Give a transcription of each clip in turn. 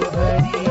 Hare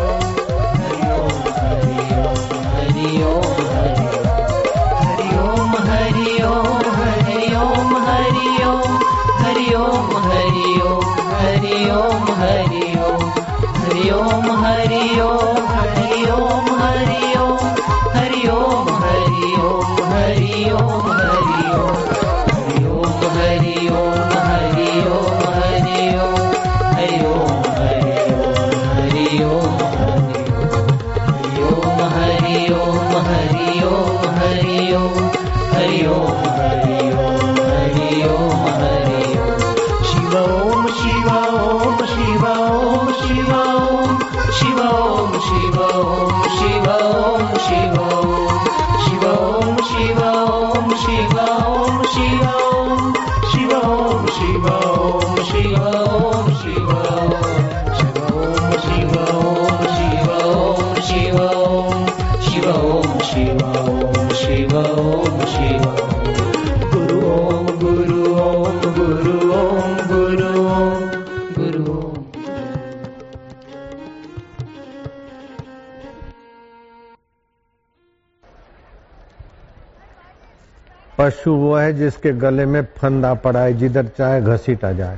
पशु वो है जिसके गले में फंदा पड़ा है, जिधर चाहे घसीटा जाए।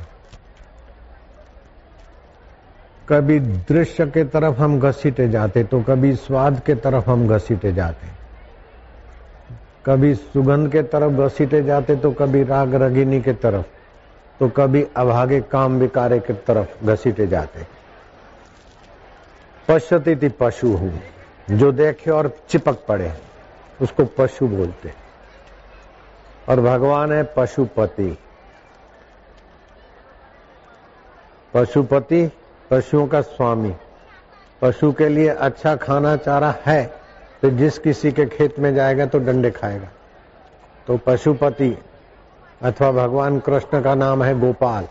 कभी दृश्य के तरफ़ हम घसीटे जाते तो कभी स्वाद के तरफ़ हम घसीटे जाते। कभी सुगंध के तरफ़ घसीटे जाते तो कभी राग रगिनी के तरफ़ तो कभी अभागे काम विकारे के तरफ़ घसीटे जाते। पश्यती थी पशु हूँ, जो देखे और चिपक पड़े, उसको पशु बोलते। और भगवान है पशुपति। पशुपति, पशुओं का स्वामी। पशु के लिए अच्छा खाना चारा है तो जिस किसी के खेत में जाएगा तो डंडे खाएगा। तो पशुपति, अथवा भगवान कृष्ण का नाम है गोपाल,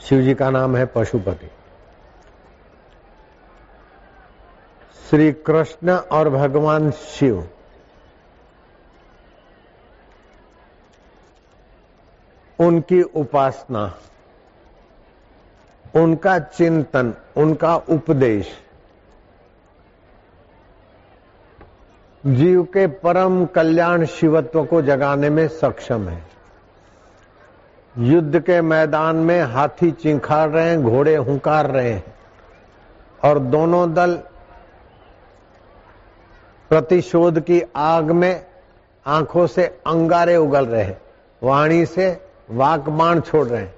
शिव जी का नाम है पशुपति। श्री कृष्ण और भगवान शिव। उनकी उपासना, उनका चिंतन, उनका उपदेश। जीव के परम कल्याण शिवत्व को जगाने में सक्षम है। युद्ध के मैदान में हाथी चिंखार रहे हैं, घोड़े हुंकार रहे हैं और दोनों दल प्रतिशोध की आग में आँखों से अंगारे उगल रहे हैं। वाणी से वाक बाण छोड़ रहे हैं।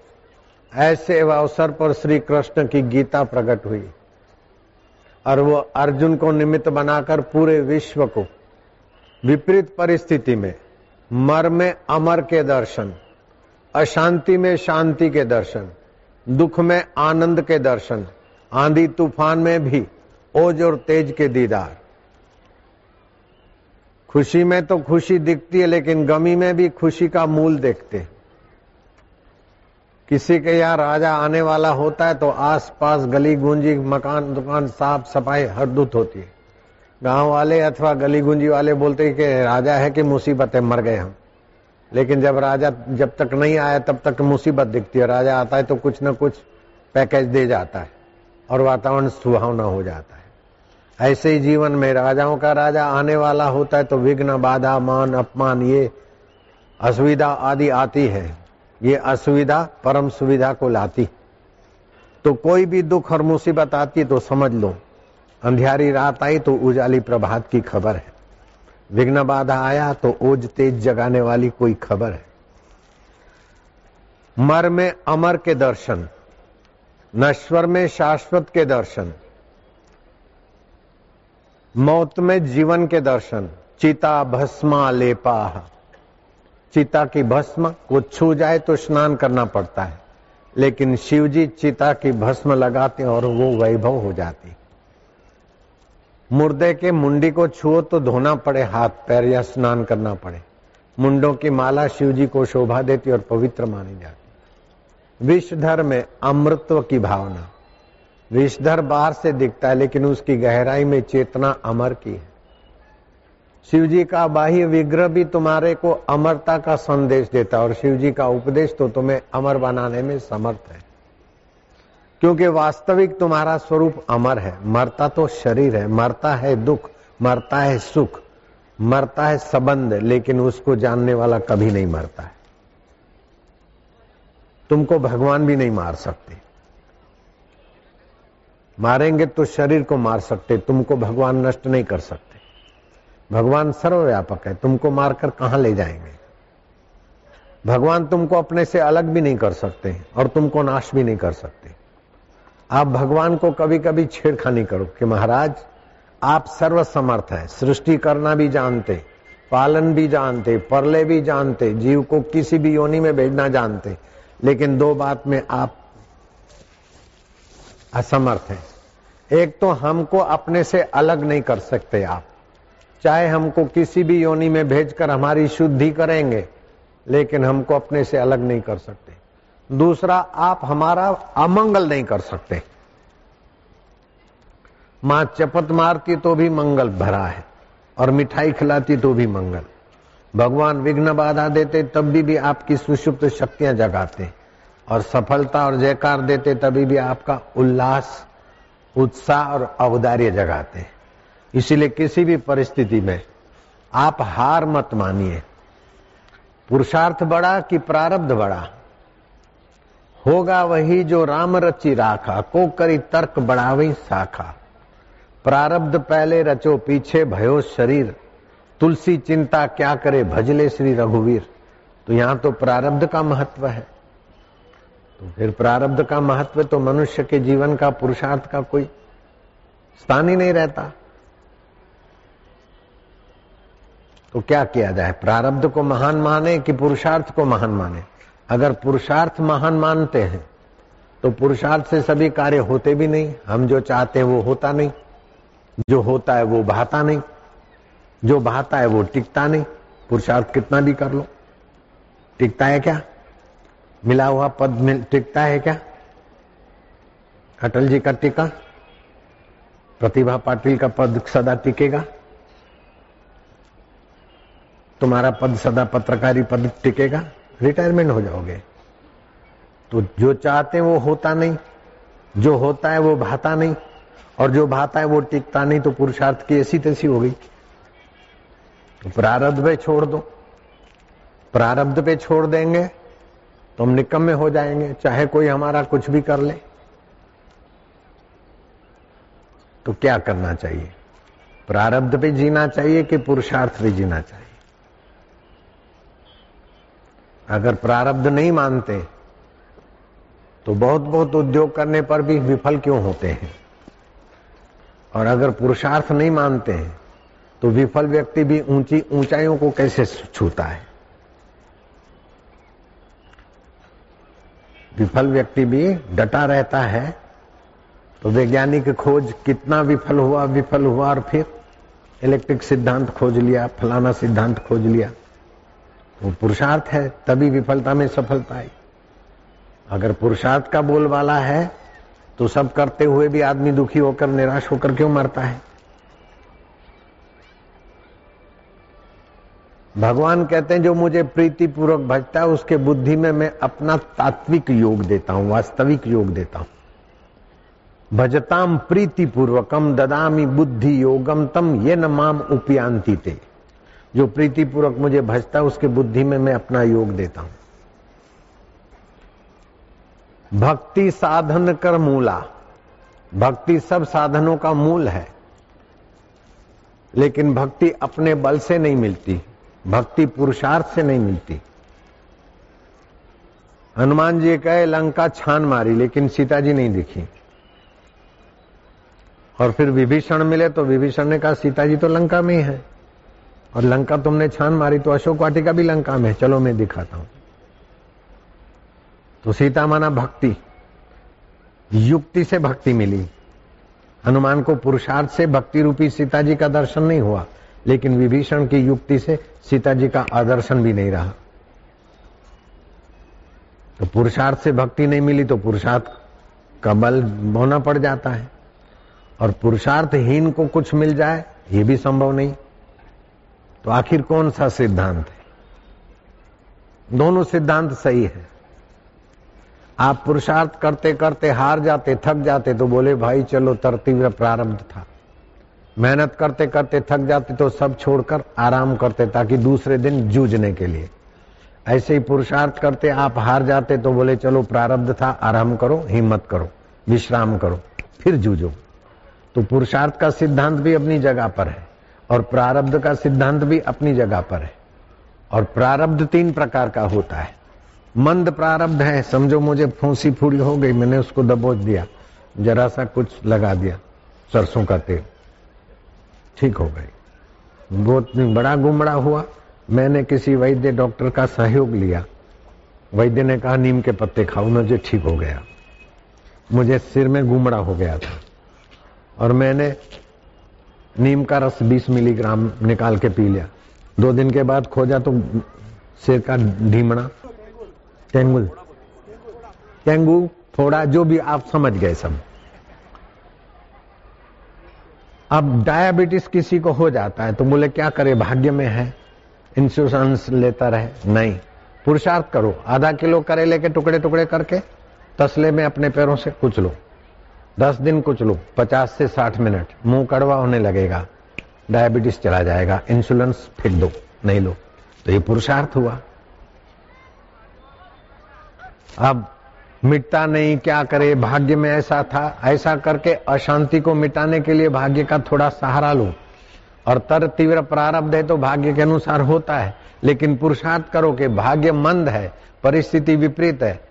ऐसे अवसर पर श्री कृष्ण की गीता प्रकट हुई। और वो अर्जुन को निमित्त बनाकर पूरे विश्व को विपरीत परिस्थिति में, मर में अमर के दर्शन, अशांति में शांति के दर्शन, दुख में आनंद के दर्शन, आंधी तूफ़ान में भी ओज और तेज के दीदार। खुशी में तो खुशी दिखती है, लेकिन गमी में भी खुशी का मूल देखते हैं। किसी के यहाँ राजा आने वाला होता है तो आस पास गली गुंजी मकान दुकान साफ़ सफ़ाई हरदुत होती है। गाँव वाले अथवा गली गुंजी वाले बोलते हैं कि राजा है कि मुसीबत है मर गए हम। लेकिन जब राजा जब तक नहीं आया, तब तक मुसीबत दिखती है। राजा आता है तो कुछ न कुछ पैकेज दे जाता है और वातावरण सुहावना हो जाता है। ऐसे ही जीवन में राजाओं का राजा आने वाला होता है तो विघ्न, बाधा, मान, अपमान ये असुविधा आदि आती है। ये असुविधा, परम सुविधा को लाती। तो कोई भी दुख और मुसीबत आती तो समझ लो। अंधियारी रात आई तो उजाली प्रभात की खबर है। विघ्न बाधा आया तो ओज तेज जगाने वाली कोई खबर है। मर में अमर के दर्शन, नश्वर में शाश्वत के दर्शन, मौत में जीवन के दर्शन, चिता भस्मा लेपा चिता की भस्म को छू जाए तो स्नान करना पड़ता है। लेकिन शिव जी चिता की भस्म लगाते और वो वैभव हो जाती। मुर्दे के मुंडी को छुओ तो धोना पड़े, हाथ पैर या स्नान करना पड़े। मुंडों की माला शिव जी को शोभा देती और पवित्र मानी जाती। विषधर में अमृत्व की भावना। विषधर बाहर से दिखता है, लेकिन उसकी गहराई में चेतना अमर की है। शिव जी का बाह्य विग्रह भी तुम्हारे को अमरता का संदेश देता है, और शिव जी का उपदेश तो तुम्हें अमर बनाने में समर्थ है। क्योंकि वास्तविक तुम्हारा स्वरूप अमर है। मरता तो शरीर है। मरता है दुख, मरता है सुख, मरता है संबंध, लेकिन उसको जानने वाला कभी नहीं मरता है। तुमको भगवान भी नहीं मार सकते। मारेंगे तो शरीर को मार सकते, तुमको भगवान नष्ट नहीं कर सकते। भगवान सर्वव्यापक है, तुमको मारकर कहाँ ले जाएँगे? भगवान तुमको अपने से अलग भी नहीं कर सकते और तुमको नाश भी नहीं कर सकते। आप भगवान को कभी कभी छेड़खानी करो कि महाराज, आप सर्व समर्थ है, सृष्टि करना भी जानते, पालन भी जानते, परले भी जानते, जीव को किसी भी योनि में भेजना जानते, लेकिन दो बात में आप असमर्थ हैं। एक तो हमको अपने से अलग नहीं कर सकते आप। चाहे हमको किसी भी योनि में भेजकर हमारी शुद्धि करेंगे लेकिन हमको अपने से अलग नहीं कर सकते। दूसरा आप हमारा अमंगल नहीं कर सकते। माँ चपत मारती तो भी मंगल भरा है और मिठाई खिलाती तो भी मंगल। भगवान विघ्न बाधा देते तब भी, भी आपकी सुषुप्त शक्तियाँ जगाते। और सफलता और जयकार देते तभी भी आपका उल्लास उत्साह और अवदार्य जगाते। इसीलिए किसी भी परिस्थिति में आप हार मत मानिए। पुरुषार्थ बड़ा कि प्रारब्ध बड़ा? होगा वही जो राम रची राखा, को करी तर्क बढ़ावी शाखा प्रारब्ध पहले रचो, पीछे भयो शरीर। तुलसी चिंता क्या करे, भजले श्री रघुवीर। तो यहाँ तो प्रारब्ध का महत्व है। तो फिर प्रारब्ध का महत्व तो मनुष्य के जीवन का, पुरुषार्थ का कोई स्थान ही नहीं रहता। तो क्या किया जाए? प्रारब्ध को महान माने कि पुरुषार्थ को महान माने? अगर पुरुषार्थ महान मानते हैं तो पुरुषार्थ से सभी कार्य होते भी नहीं। हम जो चाहते हैं वो होता नहीं। जो होता है वो बहाता नहीं। जो बहाता है वो टिकता नहीं। पुरुषार्थ कितना भी कर लो। टिकता है क्या? मिला हुआ पद मिल, टिकता है क्या? अटल जी का टिका? प्रतिभा पाटिल का पद सदा टिकेगा? तुम्हारा पद सदा पत्रकारी पद टिकेगा रिटायरमेंट हो जाओगे। तो जो चाहते वो होता नहीं, जो होता है वो भाता नहीं, और जो भाता है वो टिकता नहीं तो पुरुषार्थ की ऐसी तैसी हो गई। तो प्रारब्ध पे छोड़ दो। प्रारब्ध पे छोड़ देंगे तो हम निकम्मे हो जाएँगे, चाहे कोई हमारा कुछ भी कर ले। तो क्या करना चाहिए? प्रारब्ध पे जीना चाहिए कि पुरुषार्थ पे जीना चाहिए? अगर प्रारब्ध नहीं मानते तो बहुत बहुत उद्योग करने पर भी विफल क्यों होते हैं? और अगर पुरुषार्थ नहीं मानते हैं तो विफल व्यक्ति भी ऊँची ऊंचाइयों को कैसे छूता है? विफल व्यक्ति भी डटा रहता है तो वैज्ञानिक खोज कितना विफल हुआ विफल हुआ, और फिर इलेक्ट्रिक सिद्धांत खोज लिया, फलाना सिद्धांत खोज लिया। वो पुरुषार्थ है, तभी विफलता में सफलता आई। अगर पुरुषार्थ का बोलवाला है तो सब करते हुए भी आदमी दुखी होकर, निराश होकर क्यों मरता है? भगवान कहते हैं, जो मुझे प्रीति पूर्वक भजता है, उसके बुद्धि में मैं अपना तात्विक योग देता हूँ, वास्तविक योग देता हूँ। भजताम प्रीति पूर्वकम ददामी बुद्धि योगम तम ये न माम उपयांति ते जो प्रीति पूर्वक मुझे भजता है, उसके बुद्धि में मैं अपना योग देता हूँ। भक्ति साधन कर मूला। भक्ति सब साधनों का मूल है। लेकिन भक्ति अपने बल से नहीं मिलती। भक्ति पुरुषार्थ से नहीं मिलती। हनुमान जी कहे, लंका छान मारी, लेकिन सीता जी नहीं दिखी। और फिर विभीषण मिले तो विभीषण ने कहा, सीता जी तो लंका में ही है। और लंका तुमने छान मारी तो अशोक वाटिका भी लंका में चलो मैं दिखाता हूँ। तो सीता माना भक्ति। युक्ति से भक्ति मिली। हनुमान को पुरुषार्थ से भक्ति रूपी सीता जी का दर्शन नहीं हुआ, लेकिन विभीषण की युक्ति से सीता जी का आदर्शन भी नहीं रहा। तो पुरुषार्थ से भक्ति नहीं मिली तो पुरुषार्थ का बल होना पड़ जाता है। और पुरुषार्थहीन को कुछ मिल जाए, ये भी संभव नहीं। तो आखिर कौन सा सिद्धांत है? दोनों सिद्धांत सही है। आप पुरुषार्थ करते करते हार जाते, थक जाते तो बोले, भाई चलो तरतीव्र प्रारब्ध था। मेहनत करते करते थक जाते तो सब छोड़कर आराम करते ताकि दूसरे दिन जूझने के लिए। ऐसे ही पुरुषार्थ करते, आप हार जाते तो बोले, चलो, प्रारब्ध था, आराम करो, हिम्मत करो, विश्राम करो, फिर जूझो। तो पुरुषार्थ का सिद्धांत भी अपनी जगह पर है। और प्रारब्ध का सिद्धांत भी अपनी जगह पर है। और प्रारब्ध तीन प्रकार का होता है। मंद प्रारब्ध है, समझो मुझे फूसी फूड़ी हो गई, मैंने उसको दबोच दिया, जरा सा कुछ लगा दिया, सरसों का तेल। ठीक हो गई। बहुत बड़ा गुमड़ा हुआ, मैंने किसी वैद्य डॉक्टर का सहयोग लिया। वैद्य ने कहा, नीम के पत्ते खाओ, मुझे ठीक हो गया। मुझे सिर में गुमड़ा हो गया था। और मैंने नीम का रस 20 मिलीग्राम निकाल के पी लिया। दो दिन के बाद खोजा तो सिर का ढीमड़ा। टेंगुल टेंगू थोड़ा जो भी आप समझ गए सब। अब डायबिटीज़ किसी को हो जाता है तो बोले, क्या करे, भाग्य में है। इंश्योरेंस लेता रहे। नहीं। पुरुषार्थ करो। आधा किलो करेले के टुकड़े टुकड़े करके तसले में अपने पैरों से कुछ लो। दस दिन कुछ लो, पचास से साठ मिनट, मुँह कड़वा होने लगेगा, डायबिटीज़ चला जाएगा इंश्योरेंस फेंक दो, नहीं लो। तो ये पुरुषार्थ हुआ। अब मिटता नहीं, क्या करे, भाग्य में ऐसा था, ऐसा करके अशांति को मिटाने के लिए भाग्य का थोड़ा सहारा लो। और तर तीव्र प्रारब्ध है तो भाग्य के अनुसार होता है, लेकिन पुरुषार्थ करो कि भाग्य मंद है, परिस्थिति विपरीत है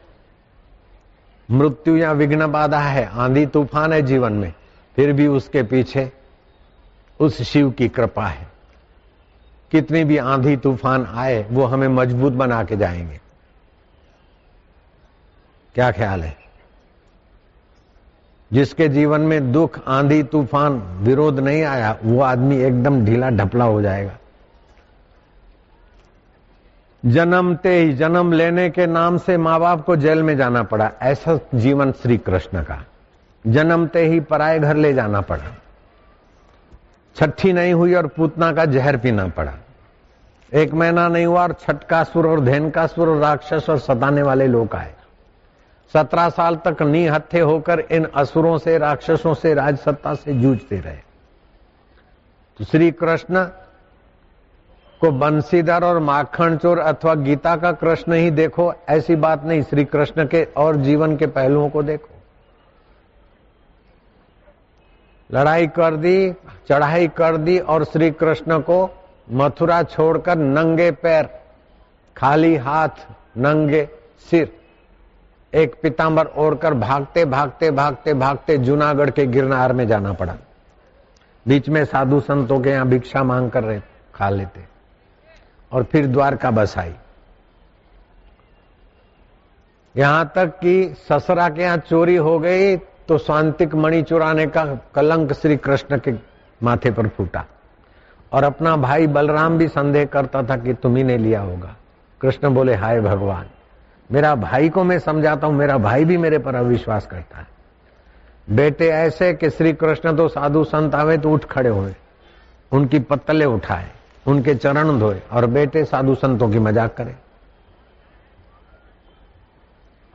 मृत्यु या विघ्न बाधा है, आंधी तूफ़ान है जीवन में, फिर भी उसके पीछे उस शिव की कृपा है। कितनी भी आंधी तूफ़ान आए, वो हमें मज़बूत बना के जाएँगे। क्या ख्याल है? जिसके जीवन में दुख, आंधी तूफ़ान, विरोध नहीं आया, वो आदमी एकदम ढीला ढपला हो जाएगा। जन्मते ही जन्म लेने के नाम से माँ बाप को जेल में जाना पड़ा। ऐसा जीवन श्री कृष्ण का। जन्मते ही पराए घर ले जाना पड़ा। छठी नहीं हुई और पूतना का जहर पीना पड़ा। एक महीना नहीं हुआ और छटकासुर और धेनकासुर और राक्षस और सताने वाले लोग आए। सत्रह साल तक नी हत्थे होकर इन असुरों से, राक्षसों से राज सत्ता से जूझते रहे। तो श्री कृष्ण को बंसीधर और माखन चोर अथवा गीता का कृष्ण ही देखो, ऐसी बात नहीं श्री कृष्ण के और जीवन के पहलुओं को देखो। लड़ाई कर दी, चढ़ाई कर दी और श्री कृष्ण को मथुरा छोड़कर नंगे पैर, खाली हाथ, नंगे सिर, एक पिताम्बर ओढ़कर भागते भागते भागते भागते जूनागढ़ के गिरनार में जाना पड़ा। बीच में साधु संतों के यहाँ भिक्षा मांग कर रहे, खा लेते। और फिर द्वारका बस आई। यहाँ तक कि ससरा के यहाँ चोरी हो गई तो शांतिक मणि चुराने का कलंक श्री कृष्ण के माथे पर फूटा। और अपना भाई बलराम भी संदेह करता था कि तुम्ही ने लिया होगा। कृष्ण बोले, हाय भगवान, मेरा भाई को मैं समझाता हूँ, मेरा भाई भी मेरे पर अविश्वास करता है। बेटे, ऐसे कि श्री कृष्ण तो साधु संत आवे तो उठ खड़े हुए, उनकी पत्तले उठाए। उनके चरण धोए और बेटे साधु संतों की मज़ाक करे।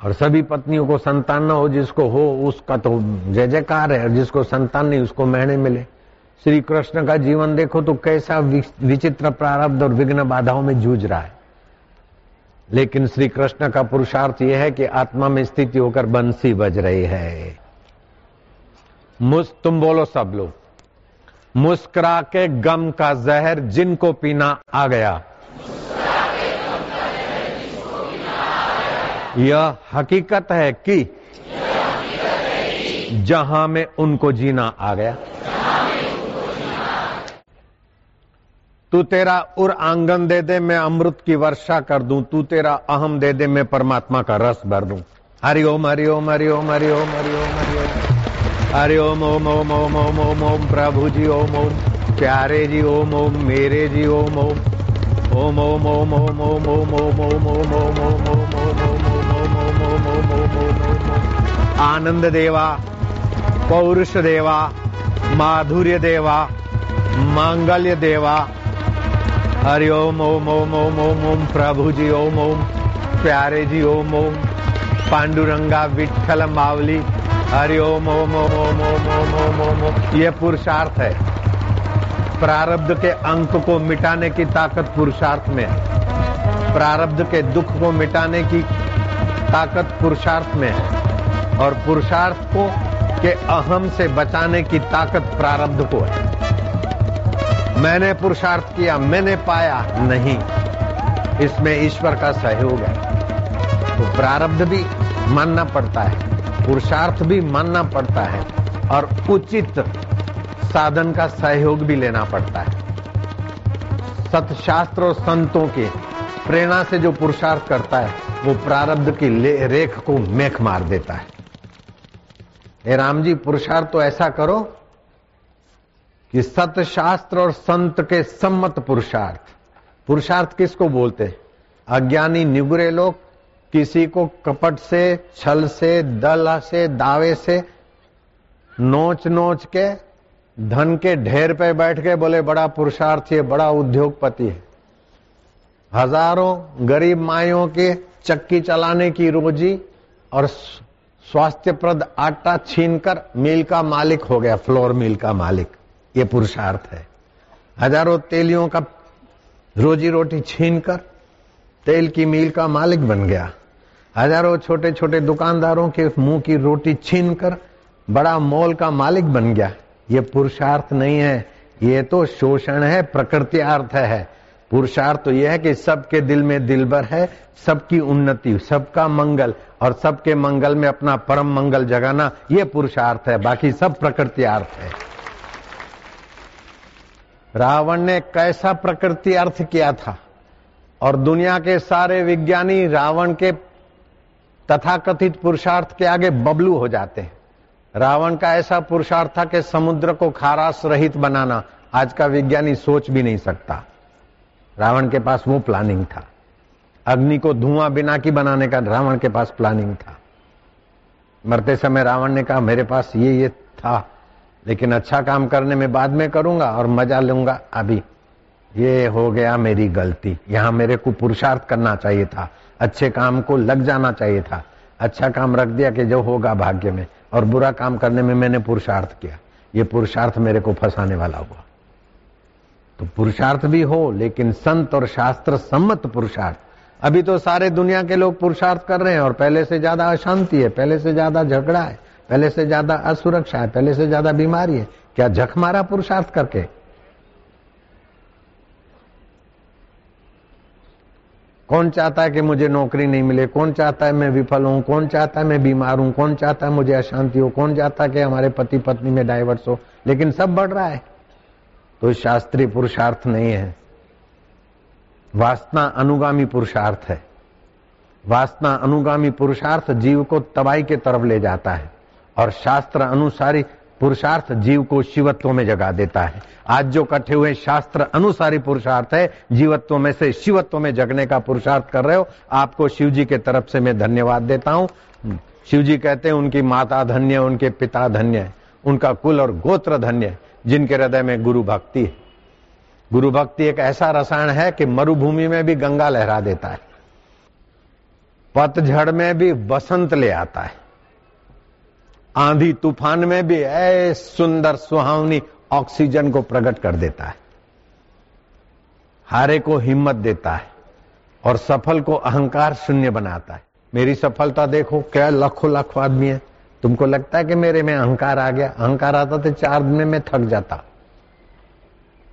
और सभी पत्नियों को संतान न हो जिसको हो, उसका तो जय जयकार है, और जिसको संतान नहीं, उसको महने मिले। श्री कृष्ण का जीवन देखो तो कैसा विचित्र प्रारब्ध और विघ्न बाधाओं में जूझ रहा है। लेकिन श्री कृष्ण का पुरुषार्थ यह है कि आत्मा में स्थिति होकर बंसी बज रही है। मुस तुम बोलो सब लोग। मुस्कुरा के गम का जहर जिनको पीना आ गया। यह हकीकत है कि जहाँ में उनको जीना आ गया। तू तेरा उर आँगन दे दे, मैं अमृत की वर्षा कर दूँ। तू तेरा अहम दे दे, मैं परमात्मा का रस भर दूँ। हरिओम हरिओम हरिओम हरिओम हरिओम हरिओम हरिओम ओम ओम ओम। ओम ओम ओम प्रभु जी ओम ओम प्यारे जी ओम ओम मेरे जी ओम ओम ओम ओम ओम ओम ओम ओम ओम ओम ओम ओम ओम ओम ओम ओम ओम ओम ओम आनंद देवा पौरुष देवा माधुर्य देवा मांगल्य देवा हरि ओम ओम ओम ओम ओम ओम प्रभु जी ओम ओम प्यारे जी ओम ओम पांडुरंगा विठल मावली हरि ओम ओम ओम ओम ओम ओम ओम ओम ये पुरुषार्थ है। प्रारब्ध के अंक को मिटाने की ताकत पुरुषार्थ में है। प्रारब्ध के दुख को मिटाने की ताकत पुरुषार्थ में है। और पुरुषार्थ को, के अहम से बचाने की ताकत प्रारब्ध को है। मैंने पुरुषार्थ किया, मैंने पाया नहीं। इसमें ईश्वर का सहयोग है। तो प्रारब्ध भी मानना पड़ता है। पुरुषार्थ भी मानना पड़ता है और उचित साधन का सहयोग भी लेना पड़ता है। सतशास्त्र और संतों के प्रेरणा से जो पुरुषार्थ करता है, वो प्रारब्ध की रेख को मेख मार देता है। हे राम जी, पुरुषार्थ तो ऐसा करो कि सतशास्त्र और संत के सम्मत पुरुषार्थ। पुरुषार्थ किसको बोलते हैं? अज्ञानी निगुरे लोग किसी को कपट से, छल से, दल से, दावे से नोच नोच के, धन के ढेर पे बैठ के बोले, बड़ा पुरुषार्थ है, बड़ा उद्योगपति है। हज़ारों गरीब माइयों के चक्की चलाने की रोजी और स्वास्थ्यप्रद आटा छीनकर मिल का मालिक हो गया, फ्लोर मिल का मालिक। ये पुरुषार्थ है। हज़ारों तेलियों का रोजी रोटी छीनकर तेल की मिल का मालिक बन गया। हज़ारों छोटे छोटे दुकानदारों के मुँह की रोटी छीन कर बड़ा मॉल का मालिक बन गया। ये पुरुषार्थ नहीं है। ये तो शोषण है प्रकृति अर्थ है। पुरुषार्थ तो यह है कि सबके दिल में दिलबर है, सबकी उन्नति, सबका मंगल और सबके मंगल में अपना परम मंगल जगाना यह पुरुषार्थ है। बाकी सब प्रकृति अर्थ है। रावण ने कैसा प्रकृति अर्थ किया था? और दुनिया के सारे विज्ञानी रावण के तथाकथित पुरुषार्थ के आगे बबलू हो जाते हैं। रावण का ऐसा पुरुषार्थ था कि समुद्र को खारास रहित बनाना आज का विज्ञानी सोच भी नहीं सकता। रावण के पास वो प्लानिंग था। अग्नि को धुआँ बिना की बनाने का रावण के पास प्लानिंग था। मरते समय रावण ने कहा, मेरे पास ये ये था, लेकिन अच्छा काम करने में बाद में करूँगा और मज़ा लूँगा। अभी ये हो गया मेरी गलती। यहाँ मेरे को पुरुषार्थ करना चाहिए था। अच्छे काम को लग जाना चाहिए था। अच्छा काम रख दिया कि जो होगा भाग्य में, और बुरा काम करने में मैंने पुरुषार्थ किया। ये पुरुषार्थ मेरे को फंसाने वाला हुआ। तो पुरुषार्थ भी हो, लेकिन संत और शास्त्र सम्मत पुरुषार्थ। अभी तो सारे दुनिया के लोग पुरुषार्थ कर रहे हैं, और पहले से ज़्यादा अशांति है, पहले से ज़्यादा झगड़ा है, पहले से ज़्यादा असुरक्षा है, पहले से ज़्यादा बीमारी है। क्या झक मारा पुरुषार्थ करके? कौन चाहता है कि मुझे नौकरी नहीं मिले? कौन चाहता है मैं विफल हूँ? कौन चाहता है मैं बीमार हूँ? कौन चाहता है मुझे अशांति हो? कौन चाहता है कि हमारे पति पत्नी में डाइवर्स हो? लेकिन सब बढ़ रहा है। तो शास्त्रीय पुरुषार्थ नहीं है। वासना अनुगामी पुरुषार्थ है। वासना अनुगामी पुरुषार्थ जीव को तबाही के तरफ़ ले जाता है। और शास्त्र अनुसारी पुरुषार्थ जीव को शिवत्व में जगा देता है। आज जो कटे हुए शास्त्र अनुसारी पुरुषार्थ है, जीवत्व में से शिवत्व में जगने का पुरुषार्थ कर रहे हो, आपको शिव जी के तरफ़ से मैं धन्यवाद देता हूँ। शिव जी कहते हैं, उनकी माता धन्य उनके पिता धन्य है, उनका कुल और गोत्र धन्य है, जिनके हृदय में गुरु भक्ति है। गुरु भक्ति एक ऐसा रसायन है कि मरुभूमि में भी गंगा लहरा देता है, पतझड़ में भी बसंत ले आता है। आंधी तूफ़ान में भी ऐ सुंदर सुहावनी ऑक्सीजन को प्रकट कर देता है। हारे को हिम्मत देता है और सफल को अहंकार शून्य बनाता है। मेरी सफलता देखो, क्या लाखों लाखों आदमी है। तुमको लगता है कि मेरे में अहंकार आ गया? अहंकार आता तो चार दिन में थक जाता।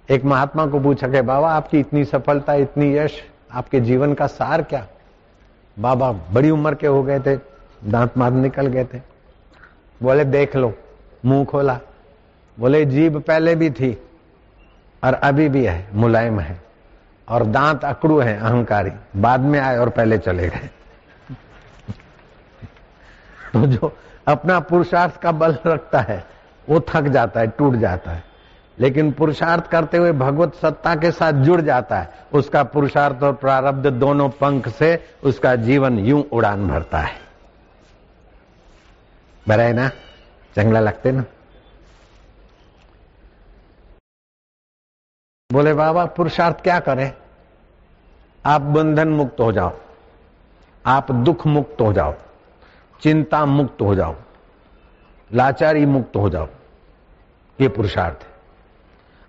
एक महात्मा को पूछा कि, बाबा, आपकी इतनी सफलता, इतनी यश, आपके जीवन का सार क्या? बाबा बड़ी उम्र के हो गए थे, दांत मार निकल गए थे। बोले, देख लो, मुँह खोला। बोले, जीभ पहले भी थी और अभी भी है, मुलायम है और दांत अकड़ू है, अहंकारी। बाद में आए और पहले चले गए। तो जो अपना पुरुषार्थ का बल रखता है, वो थक जाता है, टूट जाता है। लेकिन पुरुषार्थ करते हुए भगवत सत्ता के साथ जुड़ जाता है। उसका पुरुषार्थ और प्रारब्ध दोनों पंख से उसका जीवन यूँ उड़ान भरता है। बरा ना चंगला लगते ना बोले, बाबा, पुरुषार्थ क्या करें? आप बंधन मुक्त हो जाओ। आप दुख मुक्त हो जाओ। चिंता मुक्त हो जाओ। लाचारी मुक्त हो जाओ। ये पुरुषार्थ है।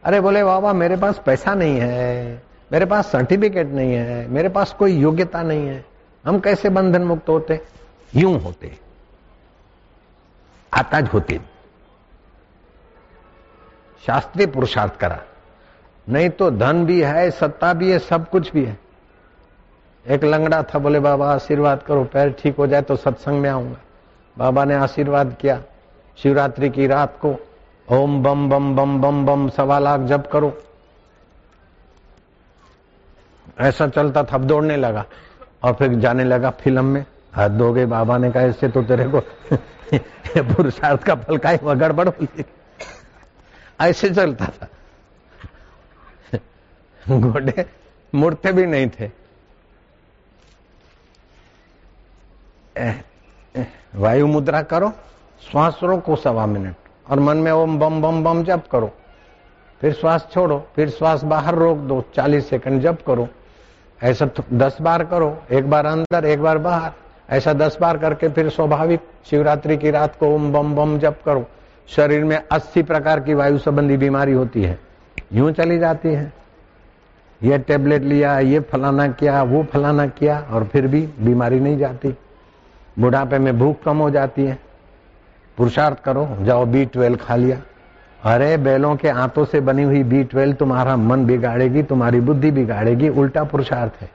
अरे बोले, बाबा, मेरे पास पैसा नहीं है। मेरे पास सर्टिफिकेट नहीं है। मेरे पास कोई योग्यता नहीं है। हम कैसे बंधन मुक्त होते? यूँ होते। आताज होते शास्त्रीय पुरुषार्थ करा. नहीं तो धन भी है, सत्ता भी है, सब कुछ भी है. एक लंगड़ा था, बोले, बाबा, आशीर्वाद करो, पैर ठीक हो जाए तो सत्संग में आऊँगा. बाबा ने आशीर्वाद किया. शिवरात्रि की रात को ओम बम बम बम बम बम सवा लाख जप करो. ऐसा चलता था दौड़ने लगा और फिर जाने लगा फ़िल्म में. हाथ गए, बाबा ने कहा इससे तो तेरे को पुरुषार्थ का फल का ही गड़बड़ हुई ऐसे चलता था। घोड़े मुड़ते भी नहीं थे। वायु मुद्रा करो, श्वास रोको सवा मिनट, और मन में ओम बम बम बम जप करो। फिर श्वास छोड़ो, फिर श्वास बाहर रोक दो, चालीस सेकंड जप करो। ऐसा तो दस बार करो, एक बार अंदर, एक बार बाहर। ऐसा दस बार करके फिर स्वाभाविक शिवरात्रि की रात को ओम बम बम जप करो। शरीर में अस्सी प्रकार की वायु संबंधी बीमारी होती है। यूँ चली जाती है। ये टेबलेट लिया, ये फलाना किया, वो फलाना किया और फिर भी बीमारी नहीं जाती। बुढ़ापे में भूख कम हो जाती है। पुरुषार्थ करो, जाओ बी ट्वेल्व खा लिया। अरे, बैलों के आंतों से बनी हुई बी ट्वेल्व तुम्हारा मन बिगाड़ेगी, तुम्हारी बुद्धि बिगाड़ेगी, उल्टा पुरुषार्थ है।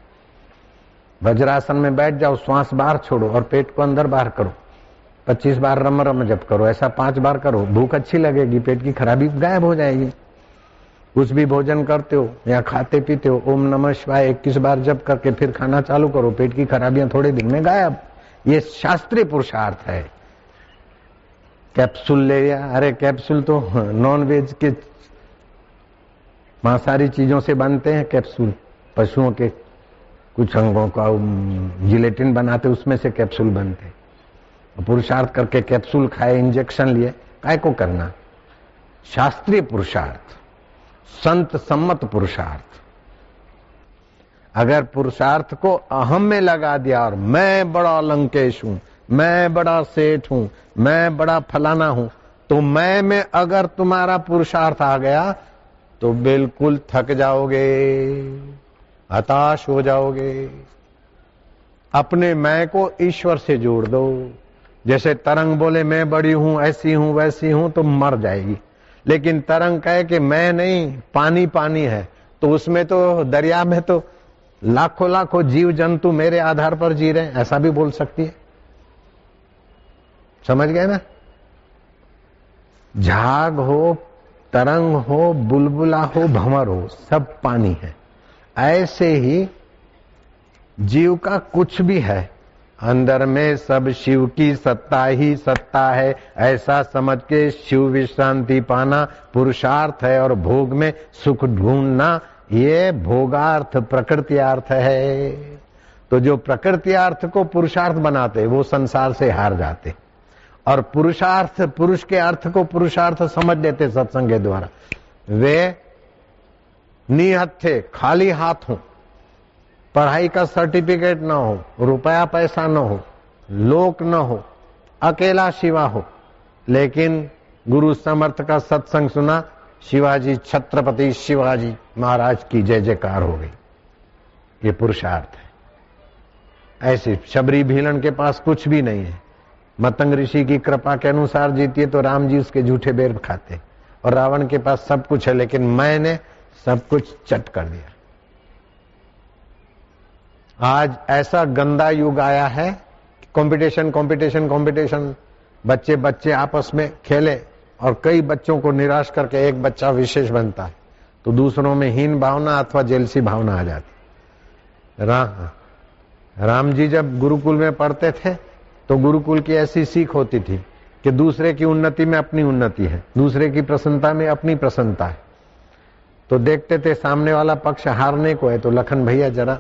वज्रासन में बैठ जाओ, श्वास बाहर छोड़ो और पेट को अंदर बाहर करो। पच्चीस बार रम रम जब करो, ऐसा पाँच बार करो, भूख अच्छी लगेगी, पेट की खराबी गायब हो जाएगी। कुछ भी भोजन करते हो या खाते पीते हो, ओम नमः शिवाय, इक्कीस बार जब करके फिर खाना चालू करो, पेट की खराबियाँ थोड़े दिन में गायब। ये शास्त्रीय पुरुषार्थ है। कैप्सूल ले लिया। अरे, कैप्सूल तो नॉन वेज के मांसाहारी चीज़ों से बनते हैं, कैप्सूल। पशुओं के कुछ अंगों का जिलेटिन बनाते, उसमें से कैप्सूल बनते। पुरुषार्थ करके कैप्सूल खाए, इंजेक्शन लिए, काय को करना? शास्त्रीय पुरुषार्थ, संत सम्मत पुरुषार्थ। अगर पुरुषार्थ को अहम में लगा दिया और मैं बड़ा लंकेश हूँ, मैं बड़ा सेठ हूँ, मैं बड़ा फलाना हूँ तो मैं में अगर तुम्हारा पुरुषार्थ आ गया तो बिल्कुल थक जाओगे। हताश हो जाओगे। अपने मैं को ईश्वर से जोड़ दो। जैसे तरंग बोले, मैं बड़ी हूँ, ऐसी हूँ, वैसी हूँ तो मर जाएगी। लेकिन तरंग कहे कि मैं नहीं पानी पानी है। तो उसमें तो दरिया में तो लाखों लाखों जीव जंतु मेरे आधार पर जी रहे हैं। ऐसा भी बोल सकती है। समझ गए ना? झाग हो, तरंग हो, बुलबुला हो, भंवर हो, सब पानी है। ऐसे ही जीव का कुछ भी है। अंदर में सब शिव की सत्ता ही सत्ता है। ऐसा समझ के शिव विश्रांति पाना पुरुषार्थ है और भोग में सुख ढूंढना ये भोगार्थ प्रकृति अर्थ है। तो जो प्रकृति अर्थ को पुरुषार्थ बनाते, वो संसार से हार जाते। और पुरुषार्थ, पुरुष के अर्थ को पुरुषार्थ समझ लेते सत्संग के द्वारा। वे निहत्थे, खाली हाथ हो। पढ़ाई का सर्टिफिकेट ना हो, रुपया पैसा न हो, लोक न हो, अकेला शिवा हो। लेकिन गुरु समर्थ का सत्संग सुना, शिवाजी छत्रपति शिवाजी महाराज की जय जयकार हो गई। ये पुरुषार्थ है। ऐसे शबरी भीलन के पास कुछ भी नहीं है। मतंग ऋषि की कृपा के अनुसार जीती है तो राम जी उसके झूठे बेर खाते। और रावण के पास सब कुछ है, लेकिन मैंने सब कुछ चट कर दिया। आज ऐसा गंदा युग आया है कंपटीशन कंपटीशन कंपटीशन बच्चे बच्चे आपस में खेले और कई बच्चों को निराश करके एक बच्चा विशेष बनता है। तो दूसरों में हीन भावना अथवा जेलसी भावना आ जाती रा, राम जी जब गुरुकुल में पढ़ते थे तो गुरुकुल की ऐसी सीख होती थी कि दूसरे की उन्नति में अपनी उन्नति है दूसरे की प्रसन्नता में अपनी प्रसन्नता है। तो देखते थे सामने वाला पक्ष हारने को है तो लखन भैया जरा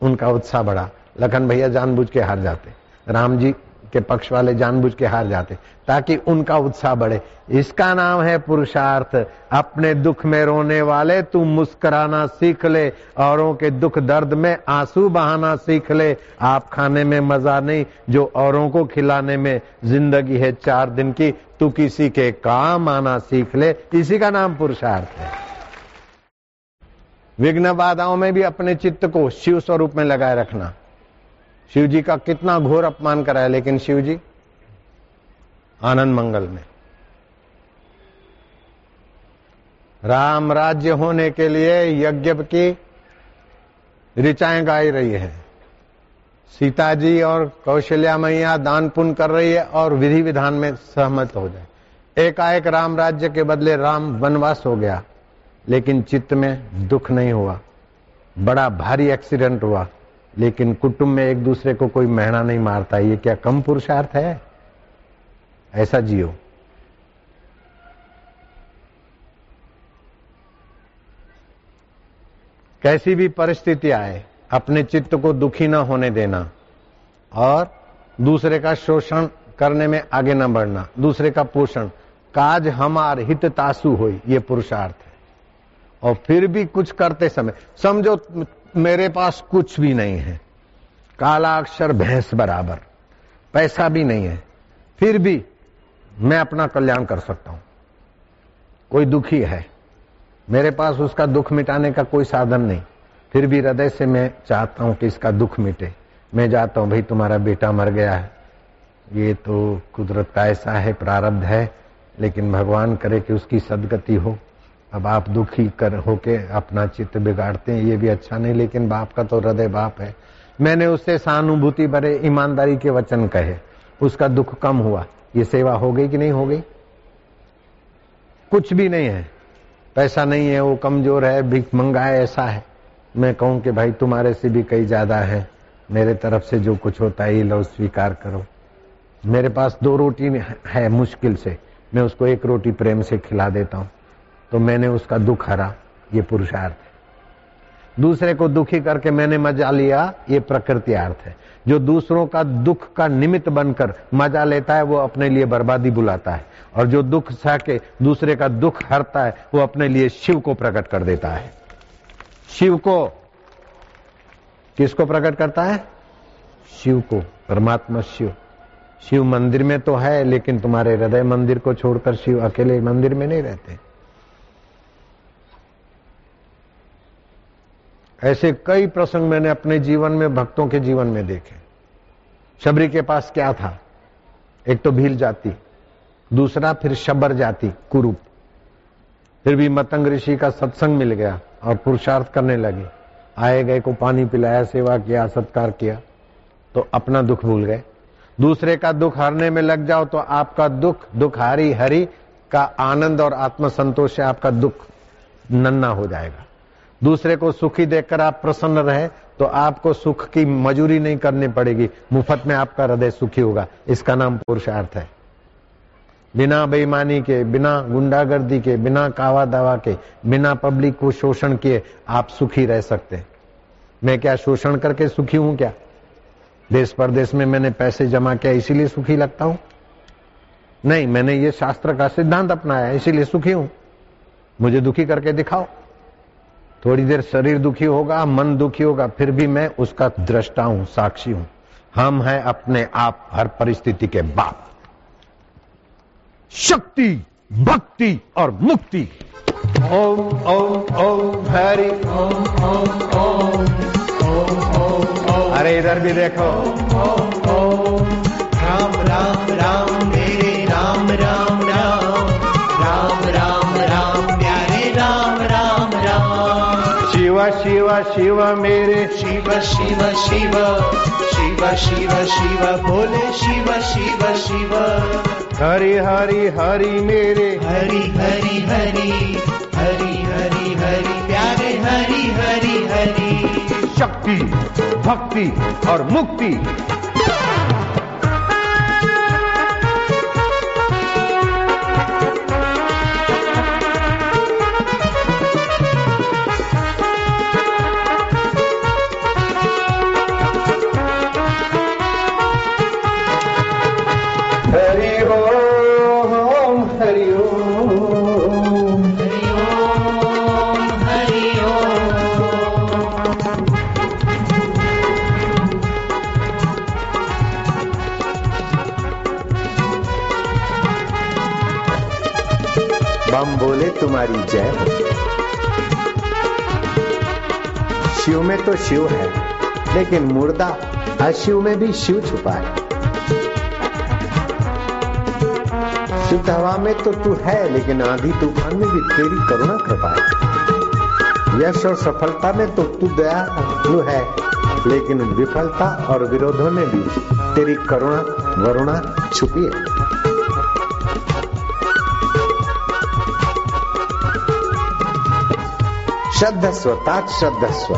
उनका उत्साह बढ़ा। लखन भैया जानबूझ के हार जाते। राम जी के पक्ष वाले जानबूझ के हार जाते, ताकि उनका उत्साह बढ़े। इसका नाम है पुरुषार्थ। अपने दुख में रोने वाले तू मुस्कुराना सीख ले, औरों के दुख दर्द में आँसू बहाना सीख ले। आप खाने में मज़ा नहीं, जो औरों को खिलाने में ज़िंदगी है चार दिन की, तू किसी के काम आना सीख ले। इसी का नाम पुरुषार्थ है। विघ्न बाधाओं में भी अपने चित्त को शिव स्वरूप में लगाए रखना। शिव जी का कितना घोर अपमान कराया लेकिन शिव जी आनंद मंगल में। राम राज्य होने के लिए यज्ञ की ऋचाएँ गाई रही है। सीता जी और कौशल्या मैया दान पुण्य कर रही है और विधि विधान में सहमत हो जाए। एकाएक राम राज्य के बदले राम वनवास हो गया। लेकिन चित्त में दुख नहीं हुआ। बड़ा भारी एक्सीडेंट हुआ। लेकिन कुटुंब में एक दूसरे को कोई महना नहीं मारता। ये क्या कम पुरुषार्थ है? ऐसा जियो। कैसी भी परिस्थिति आए, अपने चित्त को दुखी न होने देना और दूसरे का शोषण करने में आगे न बढ़ना, दूसरे का पोषण। काज हमार हित तासु हो ये पुरुषार्थ है। और फिर भी कुछ करते समय, समझो मेरे पास कुछ भी नहीं है। काला अक्षर भैंस बराबर, पैसा भी नहीं है। फिर भी मैं अपना कल्याण कर सकता हूँ। कोई दुखी है? मेरे पास उसका दुख मिटाने का कोई साधन नहीं। फिर भी हृदय से मैं चाहता हूँ कि इसका दुख मिटे। मैं जाता हूँ, भाई, तुम्हारा बेटा मर गया है। ये तो कुदरत का ऐसा है, प्रारब्ध है, लेकिन भगवान करे कि उसकी सदगति हो। अब आप दुखी कर होके अपना चित्त बिगाड़ते हैं, ये भी अच्छा नहीं, लेकिन बाप का तो हृदय बाप है। मैंने उससे सहानुभूति भरे, ईमानदारी के वचन कहे। उसका दुख कम हुआ। ये सेवा हो गई कि नहीं हो गई? कुछ भी नहीं है। पैसा नहीं है, वो कमज़ोर है, भिख मंगाए, ऐसा है। मैं कहूँ कि भाई, तुम्हारे से भी कई ज़्यादा है। मेरे तरफ़ से जो कुछ होता है, ये लो, स्वीकार करो। मेरे पास दो रोटी है मुश्किल से। मैं उसको एक रोटी प्रेम से खिला देता हूँ। तो मैंने उसका दुख हरा। ये पुरुषार्थ है। दूसरे को दुखी करके मैंने मज़ा लिया, ये प्रकृति अर्थ है। जो दूसरों का दुख का निमित्त बनकर मज़ा लेता है, वो अपने लिए बर्बादी बुलाता है। और जो दुख सह के दूसरे का दुख हरता है, वो अपने लिए शिव को प्रकट कर देता है। शिव को किसको प्रकट करता है? शिव को। परमात्मा शिव। शिव मंदिर में तो है, लेकिन तुम्हारे हृदय मंदिर को छोड़कर शिव अकेले मंदिर में नहीं रहते। ऐसे कई प्रसंग मैंने अपने जीवन में, भक्तों के जीवन में देखे। शबरी के पास क्या था? एक तो भील जाति, दूसरा फिर शबर जाति, कुरूप। फिर भी मतंग ऋषि का सत्संग मिल गया और पुरुषार्थ करने लगे। आए गए को पानी पिलाया, सेवा किया, सत्कार किया तो अपना दुख भूल गए। दूसरे का दुख हरने में लग जाओ तो आपका दुख दुख हारी हरी का आनंद और आत्मसंतोष से आपका दुख नन्ना हो जाएगा। दूसरे को सुखी देखकर आप प्रसन्न रहे तो आपको सुख की मजूरी नहीं करनी पड़ेगी। मुफ़्त में आपका हृदय सुखी होगा। इसका नाम पुरुषार्थ है। बिना बेईमानी के, बिना गुंडागर्दी के, बिना कावा दावा के, बिना पब्लिक को शोषण किए आप सुखी रह सकते हैं। मैं क्या शोषण करके सुखी हूँ क्या? देश परदेश में मैंने पैसे जमा किया, इसीलिए सुखी लगता हूँ? नहीं, मैंने ये शास्त्र का सिद्धांत अपनाया, इसीलिए सुखी हूँ। मुझे दुखी करके दिखाओ। थोड़ी देर शरीर दुखी होगा मन दुखी होगा फिर भी मैं उसका दृष्टा हूँ साक्षी हूँ। हम हैं अपने आप हर परिस्थिति के बाप। शक्ति भक्ति और मुक्ति। ओम ओम ओम हरि। ओम ओम ओम अरे इधर भी देखो। ओम ओम राम राम राम राम। शिव मेरे। शिव शिव शिव। शिव शिव शिव बोले शिव शिव शिव। हरि हरि हरि मेरे। हरि हरि हरि। हरि हरि हरि। प्यारे हरि हरि हरि। शक्ति भक्ति और मुक्ति। बम बोले तुम्हारी जय। हो शिव में तो शिव है, लेकिन मुर्दा अशिव में भी शिव छुपा है। शुद्ध हवा में तो तू है, लेकिन आंधी तूफ़ान में भी तेरी करुणा कृपा है। यश और सफलता में तो तू दयालु है, लेकिन विफलता और विरोधों में भी तेरी करुणा, वरुणा छुपी है। श्रद्धस्व, तात श्रद्धस्व।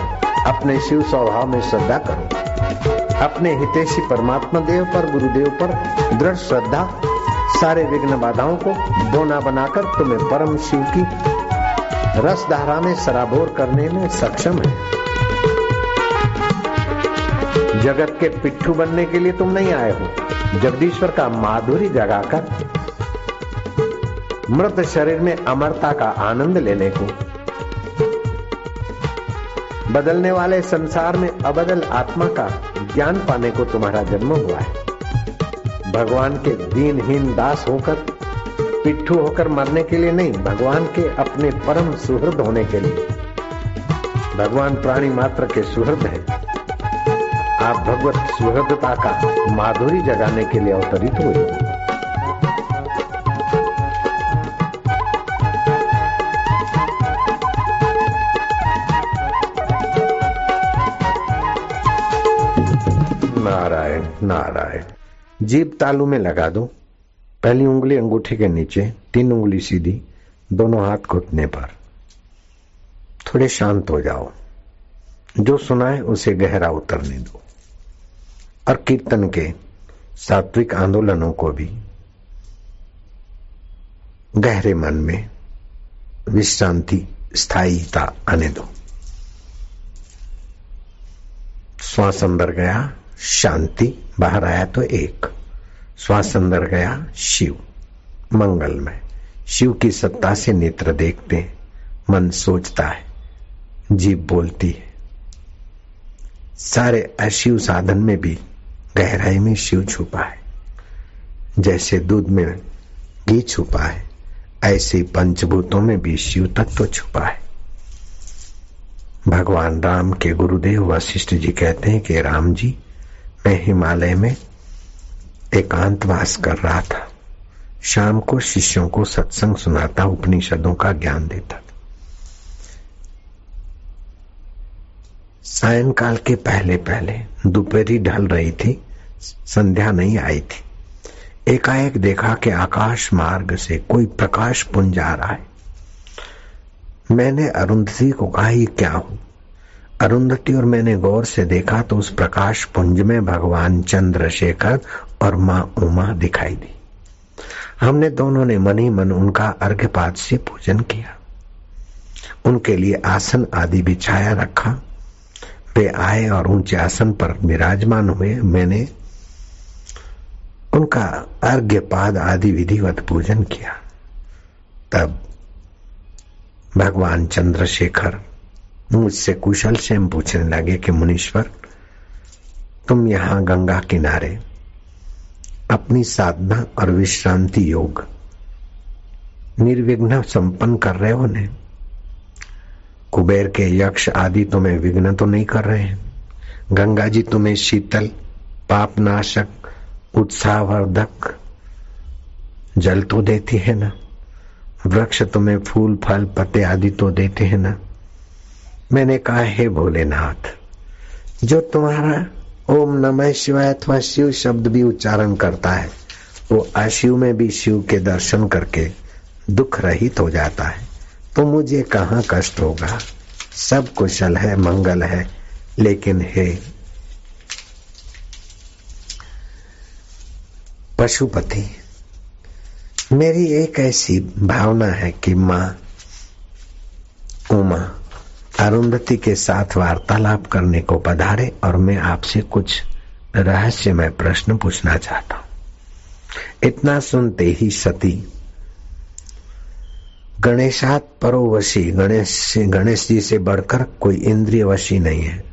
अपने शिव स्वभाव में श्रद्धा करो। अपने हितेशी परमात्मा देव पर, गुरुदेव पर दृढ़ श्रद्धा, सारे विघ्न बाधाओं को दोना बनाकर तुम्हें परम शिव की रस धारा में सराबोर करने में सक्षम है। जगत के पिट्ठू बनने के लिए तुम नहीं आए हो। जगदीश्वर का माधुरी जगाकर मृत शरीर में अमरता का आनंद लेने को। बदलने वाले संसार में अबदल आत्मा का ज्ञान पाने को तुम्हारा जन्म हुआ है। भगवान के दीनहीन दास होकर, पिट्ठू होकर मरने के लिए नहीं, भगवान के अपने परम सुहृद होने के लिए। भगवान प्राणी मात्र के सुहृद है। आप भगवत सुहृदता का माधुरी जगाने के लिए अवतरित हुए हो। जीप तालू में लगा दो। पहली उंगली अंगूठे के नीचे, तीन उंगली सीधी, दोनों हाथ घुटने पर। थोड़े शांत हो जाओ। जो सुनाए उसे गहरा उतरने दो। और कीर्तन के सात्विक आंदोलनों को भी गहरे मन में विश्रांति, स्थायीता आने दो। श्वास अंदर गया। शांति, बाहर आया तो एक। श्वास अंदर गया शिव। मंगल में शिव की सत्ता से नेत्र देखते हैं। मन सोचता है। जीव बोलती है। सारे अशिव साधन में भी गहराई में शिव छुपा है। जैसे दूध में घी छुपा है, ऐसे पंचभूतों में भी शिव तत्व तो छुपा है। भगवान राम के गुरुदेव वशिष्ठ जी कहते हैं कि राम जी मैं हिमालय में एकांतवास कर रहा था। शाम को शिष्यों को सत्संग सुनाता, उपनिषदों का ज्ञान देता सायंकाल के पहले पहले दोपहरी ढल रही थी, संध्या नहीं आई थी। एकाएक देखा कि आकाश मार्ग से कोई प्रकाश पुंज आ रहा है। मैंने अरुंधति को कहा, ये क्या हो अरुंधति और मैंने गौर से देखा तो उस प्रकाश पुंज में भगवान चंद्रशेखर और माँ उमा दिखाई दी। हमने दोनों ने मन ही मन उनका अर्घ्यपात से पूजन किया। उनके लिए आसन आदि बिछाया रखा। वे आए और ऊँचे आसन पर विराजमान हुए। मैंने उनका अर्घ्यपाद आदि विधिवत पूजन किया। तब भगवान चंद्रशेखर मुझसे कुशल से हम पूछने लगे कि मुनीश्वर, तुम यहाँ गंगा किनारे अपनी साधना और विश्रांति योग निर्विघ्न संपन्न कर रहे हो ने कुबेर के यक्ष आदि तुम्हें विघ्न तो नहीं कर रहे हैं। गंगा जी तुम्हें शीतल, पापनाशक, उत्साहवर्धक जल तो देती है ना? वृक्ष तुम्हें फूल, फल, पत्ते आदि तो देते हैं ना? मैंने कहा, हे भोलेनाथ, जो तुम्हारा ओम नमः शिवाय अथवा शिव शब्द भी उच्चारण करता है, वो अशिव में भी शिव के दर्शन करके दुख रहित हो जाता है। तो मुझे कहाँ कष्ट होगा? सब कुशल है, मंगल है, लेकिन हे पशुपति, मेरी एक ऐसी भावना है कि माँ, उमा अरुंधति के साथ वार्तालाप करने को पधारे और मैं आपसे कुछ रहस्यमय प्रश्न पूछना चाहता हूँ। इतना सुनते ही सती, गणेशात परोवशी, गणेश गणेश जी से बढ़कर कोई इंद्रिय वशी नहीं है।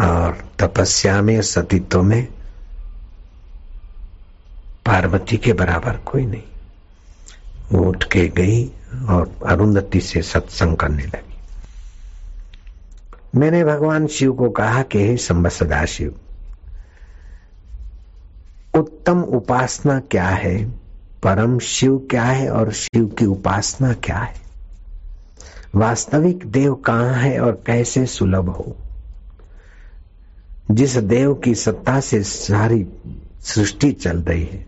और तपस्या में सतीत्व में पार्वती के बराबर कोई नहीं। उठ के गई और अरुंधति से सत्संग करने लगी। मैंने भगवान शिव को कहा कि हे संबत सदा शिव उत्तम उपासना क्या है? परम शिव क्या है और शिव की उपासना क्या है? वास्तविक देव कहाँ है और कैसे सुलभ हो? जिस देव की सत्ता से सारी सृष्टि चल रही है,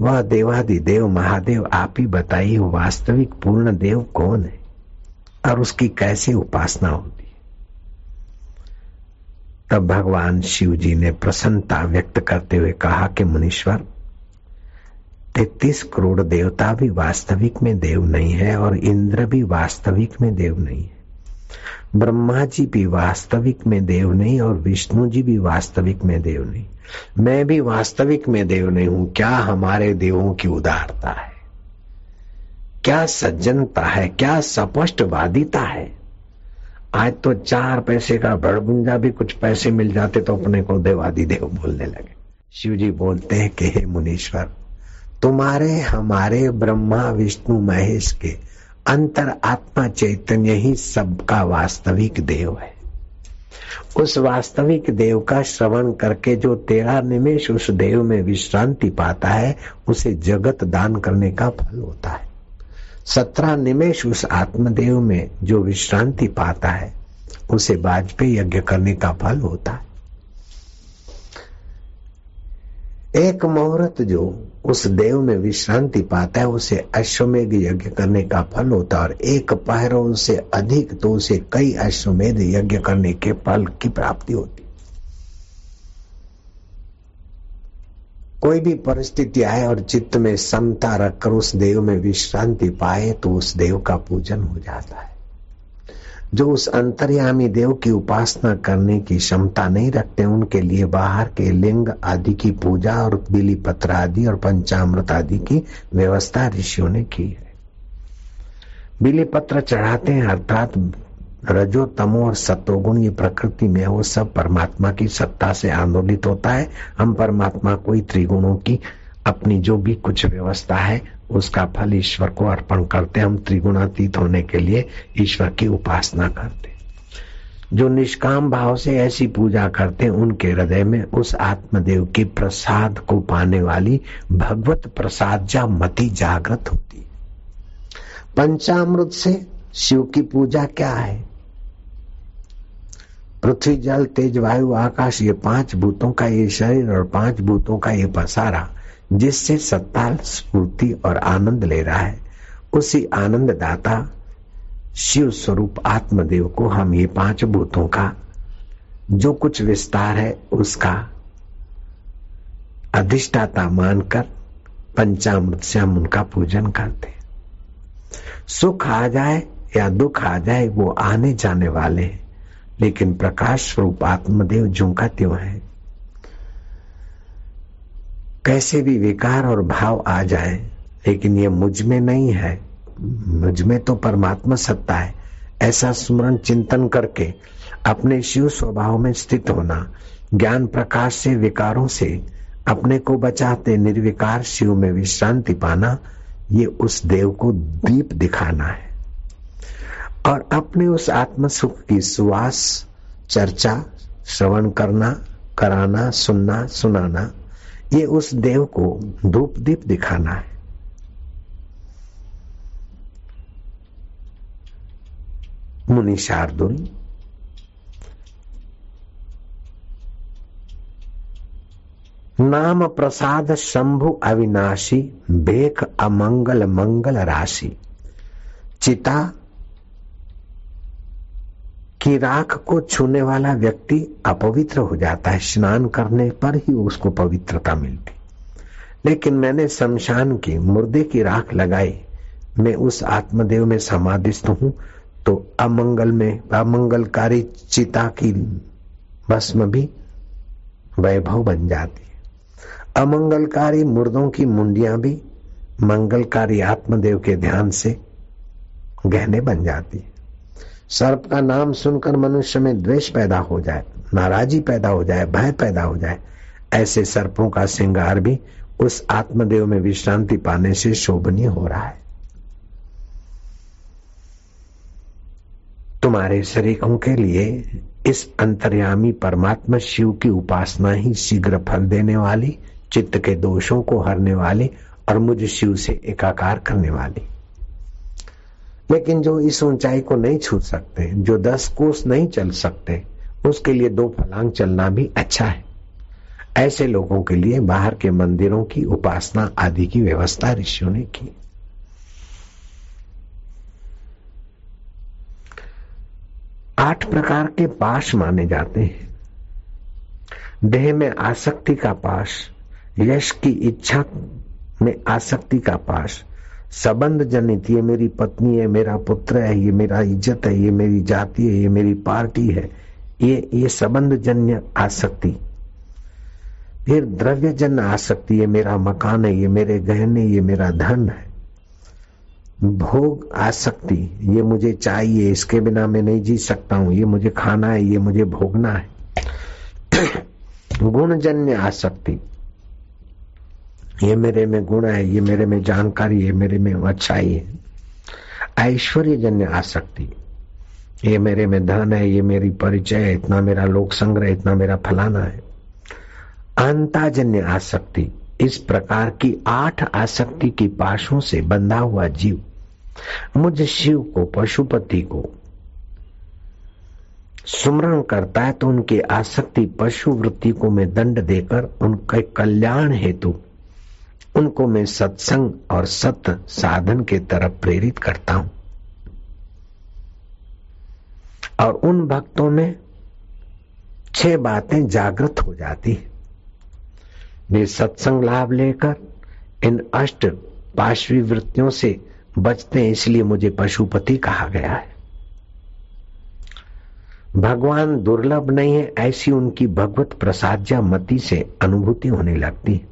वह देवादि देव महादेव आप ही बताइए, वास्तविक पूर्ण देव कौन है? और उसकी कैसे उपासना होती। तब भगवान शिव जी ने प्रसन्नता व्यक्त करते हुए कहा कि मुनीश्वर, तैतीस करोड़ देवता भी वास्तविक में देव नहीं है और इंद्र भी वास्तविक में देव नहीं है। ब्रह्मा जी भी वास्तविक में देव नहीं और विष्णु जी भी वास्तविक में देव नहीं। मैं भी वास्तविक में देव नहीं हूँ। क्या हमारे देवों की उदारता है? क्या सज्जनता है, क्या सपष्टवादिता है? आज तो चार पैसे का भड़बुंजा भी कुछ पैसे मिल जाते तो अपने को देवादी देव बोलने लगे। शिव जी बोलते हैं कि हे मुनीश्वर, तुम्हारे, हमारे ब्रह्मा, विष्णु, महेश के अंतर आत्मा चैतन्य ही सबका वास्तविक देव है। उस वास्तविक देव का श्रवण करके जो तेरा निमेश उस देव में विश्रांति पाता है, उसे जगत दान करने का फल होता है। सत्रह निमेश उस आत्मदेव में जो विश्रांति पाता है, उसे वाजपेयी यज्ञ करने का फल होता है। एक मुहूर्त जो उस देव में विश्रांति पाता है, उसे अश्वमेध यज्ञ करने का फल होता है, और एक पहरों से अधिक तो उसे कई अश्वमेध यज्ञ करने के फल की प्राप्ति होती कोई भी परिस्थिति आए और चित्त में समता रखकर उस देव में विश्रांति पाए तो उस देव का पूजन हो जाता है। जो उस अंतर्यामी देव की उपासना करने की क्षमता नहीं रखते, उनके लिए बाहर के लिंग आदि की पूजा और बिली पत्र आदि और पंचामृत आदि की व्यवस्था ऋषियों ने की है। बिली पत्र चढ़ाते हैं, अर्थात रजो, तमो और सत्वगुण ये प्रकृति में वो सब परमात्मा की सत्ता से आंदोलित होता है। हम परमात्मा कोई त्रिगुणों की अपनी जो भी कुछ व्यवस्था है, उसका फल ईश्वर को अर्पण करते हम त्रिगुणातीत होने के लिए ईश्वर की उपासना करते जो निष्काम भाव से ऐसी पूजा करते उनके हृदय में उस आत्मदेव के प्रसाद को पाने वाली भगवत प्रसाद जा मति जागृत होती पंचामृत से शिव की पूजा क्या है? पृथ्वी जल, तेज वायु, आकाश, ये पाँच भूतों का ये शरीर और पाँच भूतों का ये पसारा, जिससे सत्ता, स्फूर्ति और आनंद ले रहा है। उसी आनंद दाता शिव स्वरूप आत्मदेव को हम ये पाँच भूतों का, जो कुछ विस्तार है, उसका अधिष्ठाता मानकर, पंचामृत से हम उनका पूजन करते सुख आ जाए या दुख आ जाए, वो आने जाने वाले हैं। लेकिन प्रकाश स्वरूप आत्मदेव झुमका त्यों है। कैसे भी विकार और भाव आ जाए, लेकिन ये मुझमें नहीं है। मुझमें तो परमात्मा सत्ता है। ऐसा स्मरण चिंतन करके अपने शिव स्वभाव में स्थित होना, ज्ञान प्रकाश से, विकारों से, अपने को बचाते निर्विकार शिव में विश्रांति पाना, ये उस देव को दीप दिखाना है। और अपने उस आत्म सुख की सुवास, चर्चा, श्रवण करना, कराना, सुनना, सुनाना, ये उस देव को धूप दीप दिखाना है। मुनि शार्दुल, नाम प्रसाद शंभु अविनाशी बेख अमंगल मंगल राशि, चिता की राख को छूने वाला व्यक्ति अपवित्र हो जाता है। स्नान करने पर ही उसको पवित्रता मिलती। लेकिन मैंने शमशान की मुर्दे की राख लगाई। मैं उस आत्मदेव में समाधिस्थ हूँ तो अमंगल में, अमंगलकारी चिता की भस्म भी वैभव बन जाती है। अमंगलकारी मुर्दों की मुंडियाँ भी मंगलकारी आत्मदेव के ध्यान से गहने बन जाती है। सर्प का नाम सुनकर मनुष्य में द्वेष पैदा हो जाए, नाराजी पैदा हो जाए, भय पैदा हो जाए, ऐसे सर्पों का श्रृंगार भी उस आत्मदेव में विश्रांति पाने से शोभनीय हो रहा है। तुम्हारे शरीरों के लिए इस अंतर्यामी परमात्मा शिव की उपासना ही शीघ्र फल देने वाली, चित्त के दोषों को हरने वाली और मुझ शिव से एकाकार करने वाली। लेकिन जो इस ऊंचाई को नहीं छू सकते, जो दस कोस नहीं चल सकते, उसके लिए दो फलांग चलना भी अच्छा है। ऐसे लोगों के लिए बाहर के मंदिरों की उपासना आदि की व्यवस्था ऋषियों ने की। आठ प्रकार के पाश माने जाते हैं। देह में आसक्ति का पाश, यश की इच्छा में आसक्ति का पाश संबंध जनित ये मेरी पत्नी है, मेरा पुत्र है, ये मेरा इज़्ज़त है, ये मेरी जाति है, ये मेरी पार्टी है, ये ये संबंध जन्य आसक्ति फिर द्रव्य जन्य आसक्ति ये मेरा मकान है, ये मेरे गहने, ये मेरा धन है। भोग आसक्ति ये मुझे चाहिए, इसके बिना मैं नहीं जी सकता हूँ, ये मुझे खाना है, ये मुझे भोगना है। गुणजन्य आसक्ति ये मेरे में गुण है, ये मेरे में जानकारी है, मेरे में अच्छाई है। ऐश्वर्य जन्य आसक्ति। ये मेरे में धन है, ये मेरी परिचय है, इतना मेरा लोक संग्रह, इतना मेरा फलाना है। अंताजन्य आसक्ति। इस प्रकार की आठ आसक्ति की पाशों से बंधा हुआ जीव। मुझ शिव को, पशुपति को सुमरण करता है तो उनकी आसक्ति पशु वृत्ति को मैं दंड देकर उनके कल्याण हेतु उनको मैं सत्संग और सत्य साधन के तरफ़ प्रेरित करता हूँ। और उन भक्तों में छह बातें जागृत हो जाती वे सत्संग लाभ लेकर इन अष्ट पार्श्वी वृत्तियों से बचते हैं, इसलिए मुझे पशुपति कहा गया है। भगवान दुर्लभ नहीं है, ऐसी उनकी भगवत प्रसाद्या मति से अनुभूति होने लगती है।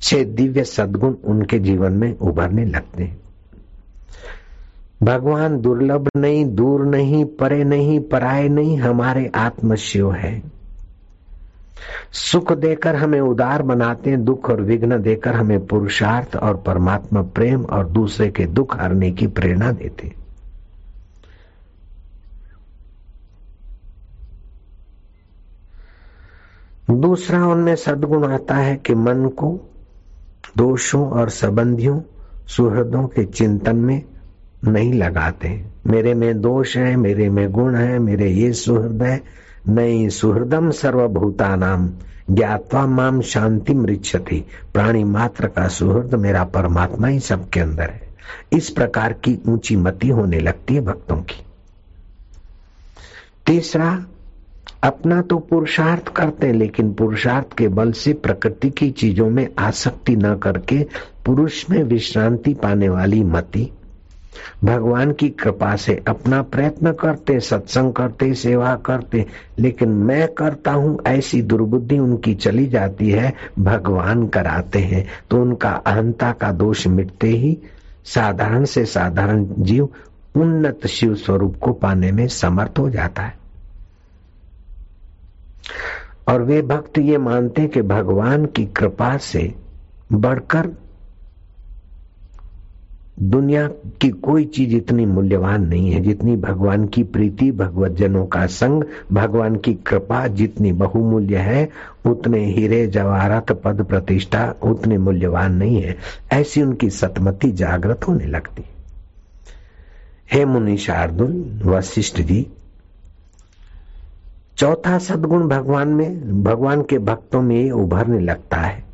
छह दिव्य सद्गुण उनके जीवन में उभरने लगते हैं। भगवान दुर्लभ नहीं, दूर नहीं, परे नहीं, पराए नहीं, हमारे आत्म शिव है। सुख देकर हमें उदार बनाते हैं, दुख और विघ्न देकर हमें पुरुषार्थ और परमात्मा प्रेम और दूसरे के दुख हरने की प्रेरणा देते दूसरा उनमें सदगुण आता है कि मन को दोषों और संबंधियों, सुहृदों के चिंतन में नहीं लगाते। मेरे में दोष है, मेरे में गुण है, मेरे ये सुहृद है नहीं सुहृदम सर्वभूता नाम ज्ञातवा माम शांति मृक्षति प्राणी मात्र का सुहृद मेरा परमात्मा ही सबके अंदर है। इस प्रकार की ऊँची मति होने लगती है भक्तों की। तीसरा अपना तो पुरुषार्थ करते हैं, लेकिन पुरुषार्थ के बल से प्रकृति की चीज़ों में आसक्ति न करके पुरुष में विश्रांति पाने वाली मति। भगवान की कृपा से अपना प्रयत्न करते, सत्संग करते, सेवा करते, लेकिन मैं करता हूँ, ऐसी दुर्बुद्धि उनकी चली जाती है, भगवान कराते हैं। तो उनका अहंता का दोष मिटते ही साधारण से साधारण जीव उन्नत शिव स्वरूप को पाने में समर्थ हो जाता है। और वे भक्त ये मानते कि भगवान की कृपा से बढ़कर दुनिया की कोई चीज़ इतनी मूल्यवान नहीं है जितनी भगवान की प्रीति भगवत जनों का संग, भगवान की कृपा जितनी बहुमूल्य है, उतने हीरे, जवाहरत, पद प्रतिष्ठा उतने मूल्यवान नहीं है। ऐसी उनकी सतमति जागृत होने लगती हे। मुनि शार्दुल वशिष्ठ जी चौथा सदगुण भगवान में, भगवान के भक्तों में उभरने लगता है।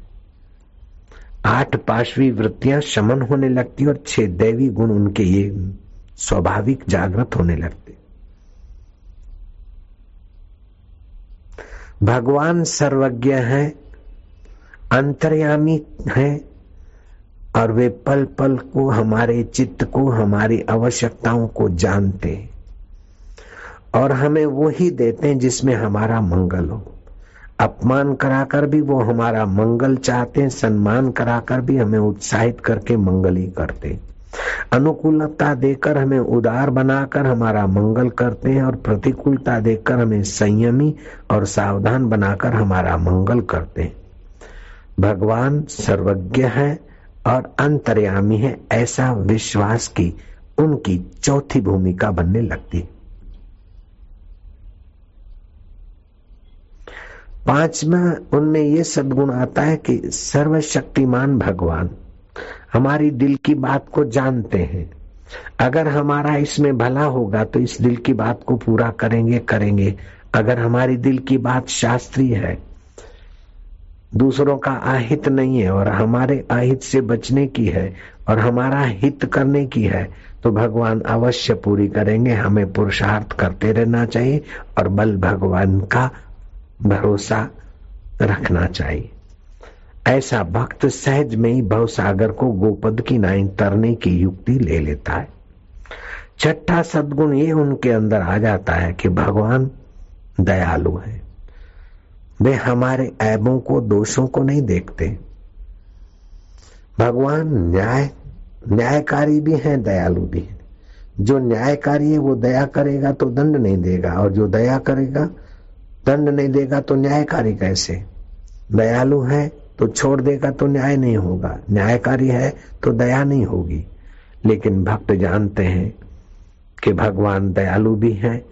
आठ पाशवी वृत्तियाँ शमन होने लगती और छह दैवी गुण उनके ये स्वाभाविक जागृत होने लगते। भगवान सर्वज्ञ है, अंतर्यामी है, और वे पल पल को हमारे चित्त को, हमारी आवश्यकताओं को जानते और हमें वो ही देते हैं जिसमें हमारा मंगल हो। अपमान कराकर भी वो हमारा मंगल चाहते हैं, सम्मान कराकर भी हमें उत्साहित करके मंगल ही करते अनुकूलता देकर हमें उदार बनाकर हमारा मंगल करते हैं और प्रतिकूलता देकर हमें संयमी और सावधान बनाकर हमारा मंगल करते हैं। भगवान सर्वज्ञ है और अंतर्यामी है, ऐसा विश्वास की उनकी चौथी भूमिका बनने लगती पांचवा, उनमें ये सदगुण आता है कि सर्वशक्तिमान भगवान हमारी दिल की बात को जानते हैं। अगर हमारा इसमें भला होगा तो इस दिल की बात को पूरा करेंगे करेंगे। अगर हमारी दिल की बात शास्त्रीय है, दूसरों का अहित नहीं है और हमारे अहित से बचने की है और हमारा हित करने की है तो भगवान अवश्य पूरी करेंगे। हमें पुरुषार्थ करते रहना चाहिए और बल भगवान का भरोसा रखना चाहिए। ऐसा भक्त सहज में ही भव सागर को गोपद की नाई तरने की युक्ति ले लेता है। छठा सदगुण ये उनके अंदर आ जाता है कि भगवान दयालु है। वे हमारे ऐबों को, दोषों को नहीं देखते। भगवान न्याय, न्यायकारी भी है, दयालु भी है। जो न्यायकारी है, वो दया करेगा तो दंड नहीं देगा, और जो दया करेगा दंड नहीं देगा तो न्यायकारी कैसे? दयालु है तो छोड़ देगा तो न्याय नहीं होगा। न्यायकारी है तो दया नहीं होगी। लेकिन भक्त जानते हैं कि भगवान दयालु भी है,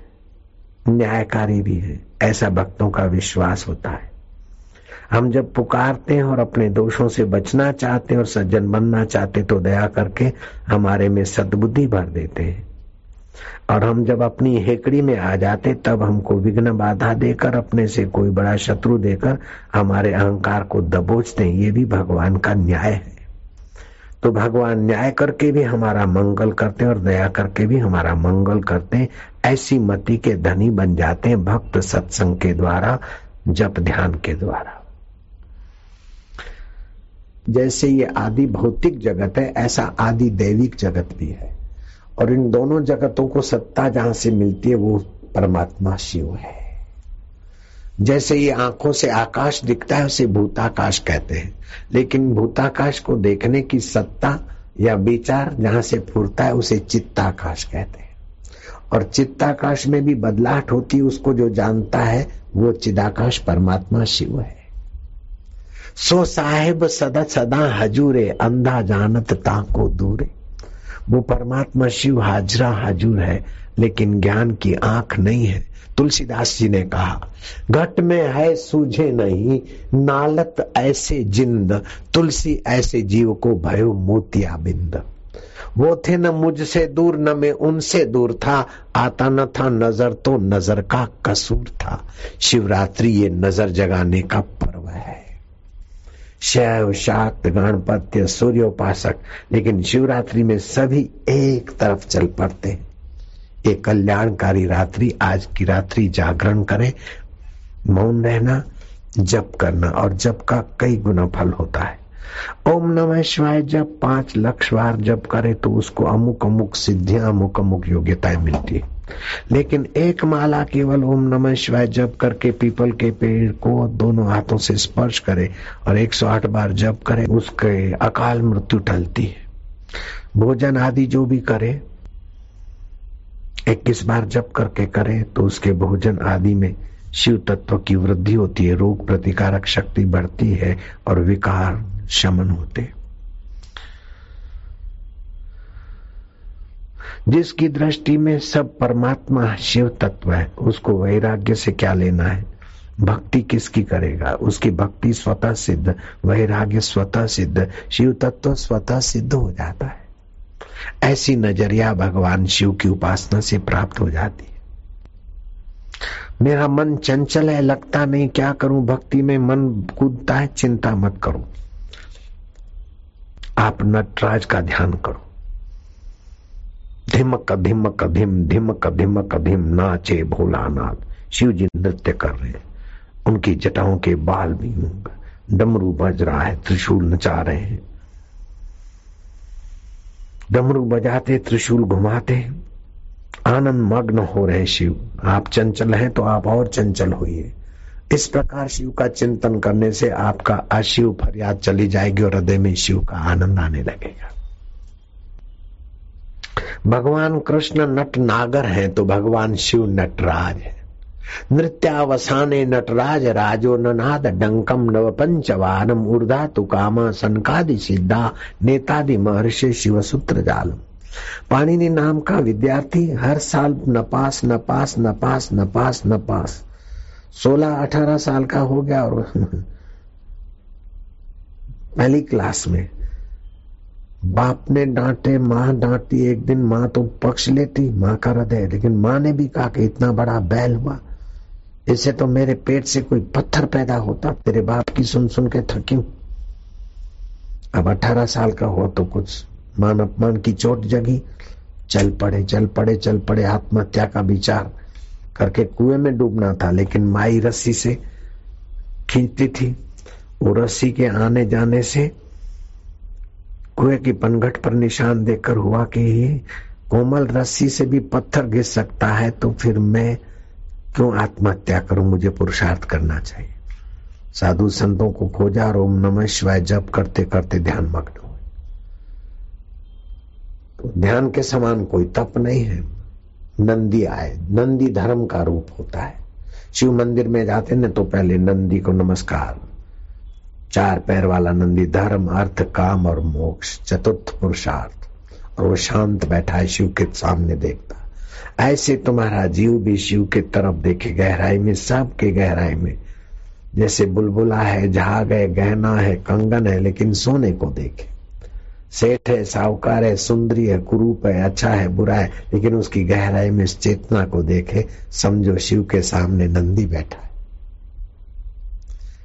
न्यायकारी भी है। ऐसा भक्तों का विश्वास होता है। हम जब पुकारते हैं और अपने दोषों से बचना चाहते हैं और सज्जन बनना चाहते तो दया करके हमारे में सद्बुद्धि भर देते हैं। और हम जब अपनी हेकड़ी में आ जाते, तब हमको विघ्न बाधा देकर, अपने से कोई बड़ा शत्रु देकर, हमारे अहंकार को दबोचते ये भी भगवान का न्याय है। तो भगवान न्याय करके भी हमारा मंगल करते और दया करके भी हमारा मंगल करते ऐसी मति के धनी बन जाते हैं भक्त सत्संग के द्वारा, जप ध्यान के द्वारा। जैसे ये आदि भौतिक जगत है, ऐसा आदि दैविक जगत भी है। और इन दोनों जगतों को सत्ता जहाँ से मिलती है, वो परमात्मा शिव है। जैसे ये आँखों से आकाश दिखता है, उसे भूताकाश कहते हैं। लेकिन भूताकाश को देखने की सत्ता या विचार जहाँ से फूरता है, उसे चित्ताकाश कहते हैं। और चित्ताकाश में भी बदलाहट होती है, उसको जो जानता है, वो चिदाकाश परमात्मा शिव है। सो साहेब सदा सदा हजूरे, अंधा जानत ताको दूरे। वो परमात्मा शिव हाजरा हाजूर है, लेकिन ज्ञान की आँख नहीं है। तुलसीदास जी ने कहा, घट में है, सूझे नहीं, नालत ऐसे जिंद, तुलसी ऐसे जीव को भयो मोतिया बिंद। वो थे न मुझसे दूर, न मैं उनसे दूर था, आता न था नज़र तो नज़र का कसूर था। शिवरात्रि ये नज़र जगाने का पर्व है। शैव शाक्त गणपत्य सूर्योपासक, लेकिन शिवरात्रि में सभी एक तरफ़ चल पड़ते। हैं ये कल्याणकारी रात्रि, आज की रात्रि जागरण करे, मौन रहना, जप करना, और जप का कई गुना फल होता है। ओम नमः शिवाय, जब पाँच लक्ष बार जब करे तो उसको अमुक अमुक सिद्धियाँ, अमुक अमुक योग्यताएँ मिलती है। लेकिन एक माला केवल ओम नमः शिवाय जप करके पीपल के पेड़ को दोनों हाथों से स्पर्श करे और 108 बार जप करे, उसके अकाल मृत्यु टलती है। भोजन आदि जो भी करे, इक्कीस बार जप करके करे तो उसके भोजन आदि में शिव तत्व की वृद्धि होती है, रोग प्रतिकारक शक्ति बढ़ती है और विकार शमन होते। जिसकी दृष्टि में सब परमात्मा शिव तत्व है, उसको वैराग्य से क्या लेना है? भक्ति किसकी करेगा? उसकी भक्ति स्वतः सिद्ध, वैराग्य स्वतः सिद्ध, शिव तत्व स्वतः सिद्ध हो जाता है। ऐसी नज़रिया भगवान शिव की उपासना से प्राप्त हो जाती है। मेरा मन चंचल है, लगता नहीं क्या करूँ, भक्ति में मन कूदता है, चिंता मत करो। आप नटराज का ध्यान करो। धिमक धिमक धिम, धिमक धिमक धिम, नाचे भोलानाथ शिव जी नृत्य कर रहे हैं। उनकी जटाओं के बाल भी डमरू बज रहा है, त्रिशूल नचा रहे हैं। डमरू बजाते, त्रिशूल घुमाते आनंद मग्न हो रहे शिव। आप चंचल हैं तो आप और चंचल होइए। इस प्रकार शिव का चिंतन करने से आपका अशिव फरियाद चली जाएगी और हृदय में शिव का आनंद आने लगेगा। भगवान कृष्ण नट नागर है तो भगवान शिव नटराज है। नृत्यावसाने नटराज राजो ननाद डंकम नव पंचवानम ऊर्धा तुकामा सनकादि सिद्धा नेतादि महर्षि शिव सूत्र जालम। पाणिनि नाम का विद्यार्थी हर साल नपास नपास नपास नपास नपास सोलह अठारह साल का हो गया और पहली क्लास में। बाप ने डांटे, माँ डांटती, एक दिन माँ तो पक्ष लेती, माँ का हृदय। लेकिन माँ ने भी कहा कि इतना बड़ा बैल हुआ। इससे तो मेरे पेट से कोई पत्थर पैदा होता। तेरे बाप की सुन सुन के थकी अब अठारह साल का हो तो कुछ मान अपमान की चोट जगी। चल पड़े चल पड़े चल पड़े, आत्महत्या का विचार। करके कुएँ में डूबना था, लेकिन माई रस्सी से खींचती थी वो रस्सी के आने जाने से कुएँ की पनघट पर निशान देकर हुआ कि कोमल रस्सी से भी पत्थर गिर सकता है तो फिर मैं क्यों आत्महत्या करूँ? मुझे पुरुषार्थ करना चाहिए। साधु संतों को खोजा और ओम नमः शिवाय जप करते करते ध्यान मग्न हुए। तो ध्यान के समान कोई तप नहीं है। नंदी आए। नंदी धर्म का रूप होता है। शिव मंदिर में जाते ना तो पहले नंदी को नमस्कार। चार पैर वाला नंदी धर्म, अर्थ, काम और मोक्ष, चतुर्थ पुरुषार्थ। और वो शांत बैठा है, शिव के सामने देखता। ऐसे तुम्हारा जीव भी शिव की तरफ़ देखे गहराई में सब के गहराई में। जैसे बुलबुला है झाग है गहना है, कंगन है, लेकिन सोने को देखे। सेठ है, साहूकार है, सुंदरी है, कुरूप है अच्छा है, बुरा है, लेकिन उसकी गहराई में इस चेतना को देखे, समझो शिव के सामने नंदी बैठा है।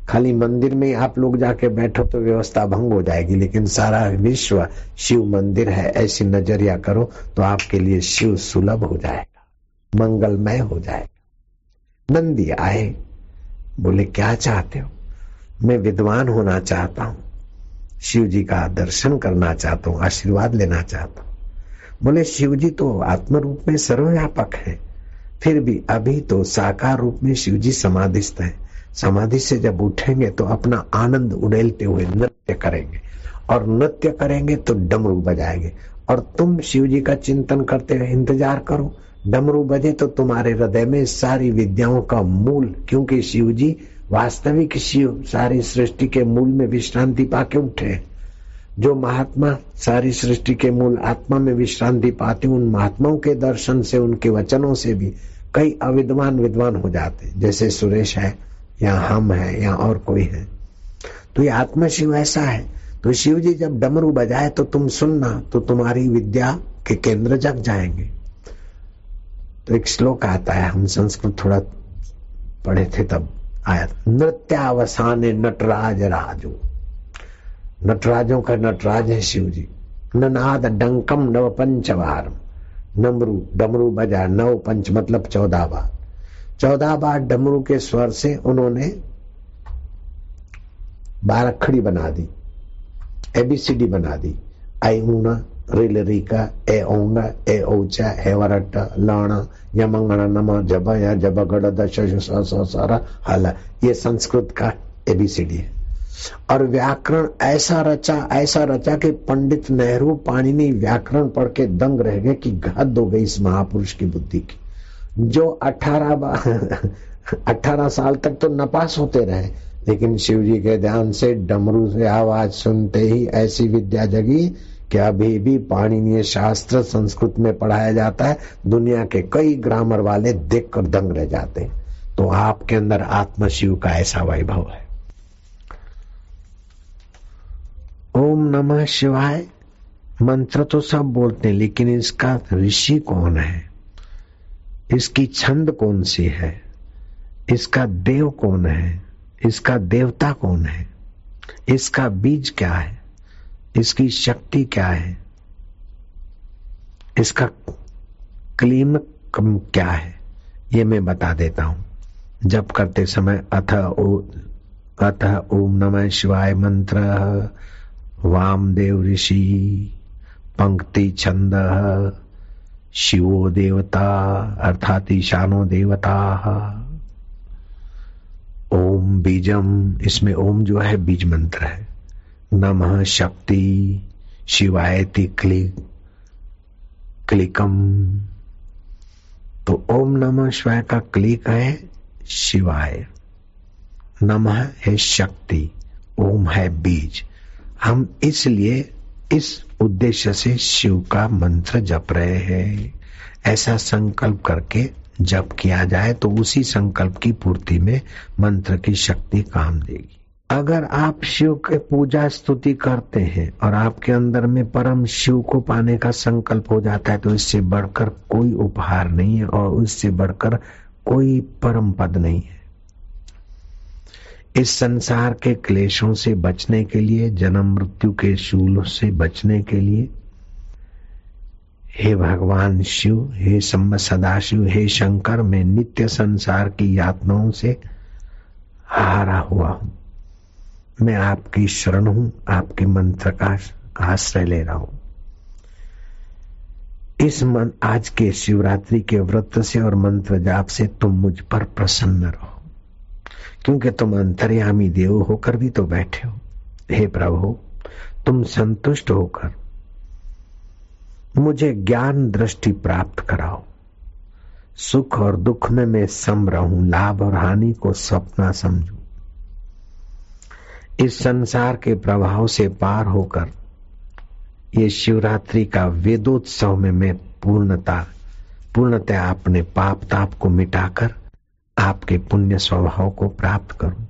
खाली मंदिर में आप लोग जाके बैठो तो व्यवस्था भंग हो जाएगी, लेकिन सारा विश्व शिव मंदिर है, ऐसी नज़रिया करो तो आपके लिए शिव सुलभ हो जाएगा, मंगलमय हो जाएगा। नंदी आए, बोले, क्या चाहते हो? मैं विद्वान होना चाहता हूँ। शिव जी का दर्शन करना चाहता हूँ, आशीर्वाद लेना चाहता हूँ। बोले शिव जी तो आत्म रूप में सर्वव्यापक है। फिर भी अभी तो साकार रूप में शिव जी समाधिस्थ है। समाधि से जब उठेंगे तो अपना आनंद उड़ेलते हुए नृत्य करेंगे। और नृत्य करेंगे तो डमरू बजाएँगे। और तुम शिव जी का चिंतन करते हुए इंतज़ार करो। डमरू बजे तो तुम्हारे हृदय में सारी विद्याओं का मूल, क्योंकि शिव जी वास्तविक शिव सारी सृष्टि के मूल में विश्रांति पाके उठे। जो महात्मा सारी सृष्टि के मूल आत्मा में विश्रांति पाते, उन महात्माओं के दर्शन से, उनके वचनों से भी कई अविद्वान विद्वान हो जाते। जैसे सुरेश है, या हम है, या और कोई है। तो ये आत्मा शिव ऐसा है। तो शिव जी जब डमरू बजाए तो तुम सुनना तो तुम्हारी विद्या के केंद्र जग जाएँगे। तो एक श्लोक आता है, हम संस्कृत थोड़ा पढ़े थे तब। आया नृत्यावसाने नटराज राजो। नटराजों का नटराज है शिव जी ननाद डंकम नव पंचवार। नमरू डमरू बजा नव पंच मतलब चौदह बार चौदह बार डमरू के स्वर से उन्होंने बारखड़ी बना दी एबीसीडी बना दी। आई ऊना रिल रिका ए ओंगा ए ओचा ए वरट लाण यमंगण नम जब या जब दश सारा हल ये संस्कृत का एबीसीडी है और व्याकरण ऐसा रचा ऐसा रचा कि पंडित नेहरू पाणिनि व्याकरण पढ़ के दंग रह गए कि हद हो गई इस महापुरुष की बुद्धि की। जो अठारह अठारह साल तक तो नपास होते रहे, लेकिन शिव जी के ध्यान से डमरू से आवाज़ सुनते ही ऐसी विद्या जगी कि अभी भी पाणिनीय शास्त्र संस्कृत में पढ़ाया जाता है? दुनिया के कई ग्रामर वाले देख कर दंग रह जाते हैं। तो आपके अंदर आत्म शिव का ऐसा वैभव है। ओम नमः शिवाय। मंत्र तो सब बोलते हैं, लेकिन इसका ऋषि कौन है? इसकी छंद कौन सी है? इसका देव कौन है? इसका देवता कौन है? इसका बीज क्या है? इसकी शक्ति क्या है? इसका क्लीम कम क्या है? ये मैं बता देता हूँ। जब करते समय अथ ओ, अथ ओम नमः शिवाय मंत्र, वामदेव ऋषि, पंक्ति छंद, शिवो देवता, अर्थात ईशानो देवता। ओम बीजम, इसमें ओम जो है, बीज मंत्र है। नमः शक्ति शिवायति क्लिक क्लिकम। तो ओम नमः शिवाय का क्लिक है शिवाय। नमः है शक्ति, ओम है बीज। हम इसलिए इस उद्देश्य से शिव का मंत्र जप रहे हैं। ऐसा संकल्प करके जप किया जाए तो उसी संकल्प की पूर्ति में मंत्र की शक्ति काम देगी। अगर आप शिव के पूजा स्तुति करते हैं और आपके अंदर में परम शिव को पाने का संकल्प हो जाता है तो इससे बढ़कर कोई उपहार नहीं है और उससे बढ़कर कोई परम पद नहीं है। इस संसार के क्लेशों से बचने के लिए, जन्म मृत्यु के शूलों से बचने के लिए, हे भगवान शिव, हे सम्म सदाशिव, हे शंकर, मैं नित्य संसार की यातनाओं से हारा हुआ हूँ। मैं आपकी शरण हूँ, आपके मंत्र का आश्रय ले रहा हूँ। इस मन, आज के शिवरात्रि के व्रत से और मंत्र जाप से तुम मुझ पर प्रसन्न रहो। क्योंकि तुम अंतर्यामी देव होकर भी तो बैठे हो। हे प्रभु, तुम संतुष्ट होकर मुझे ज्ञान दृष्टि प्राप्त कराओ। सुख और दुख में मैं सम रहूँ लाभ और हानि को सपना समझू। इस संसार के प्रभाव से पार होकर ये शिवरात्रि का वेदोत्सव में मैं पूर्णता, पूर्णतया अपने पाप ताप को मिटाकर आपके पुण्य स्वभाव को प्राप्त करूँ।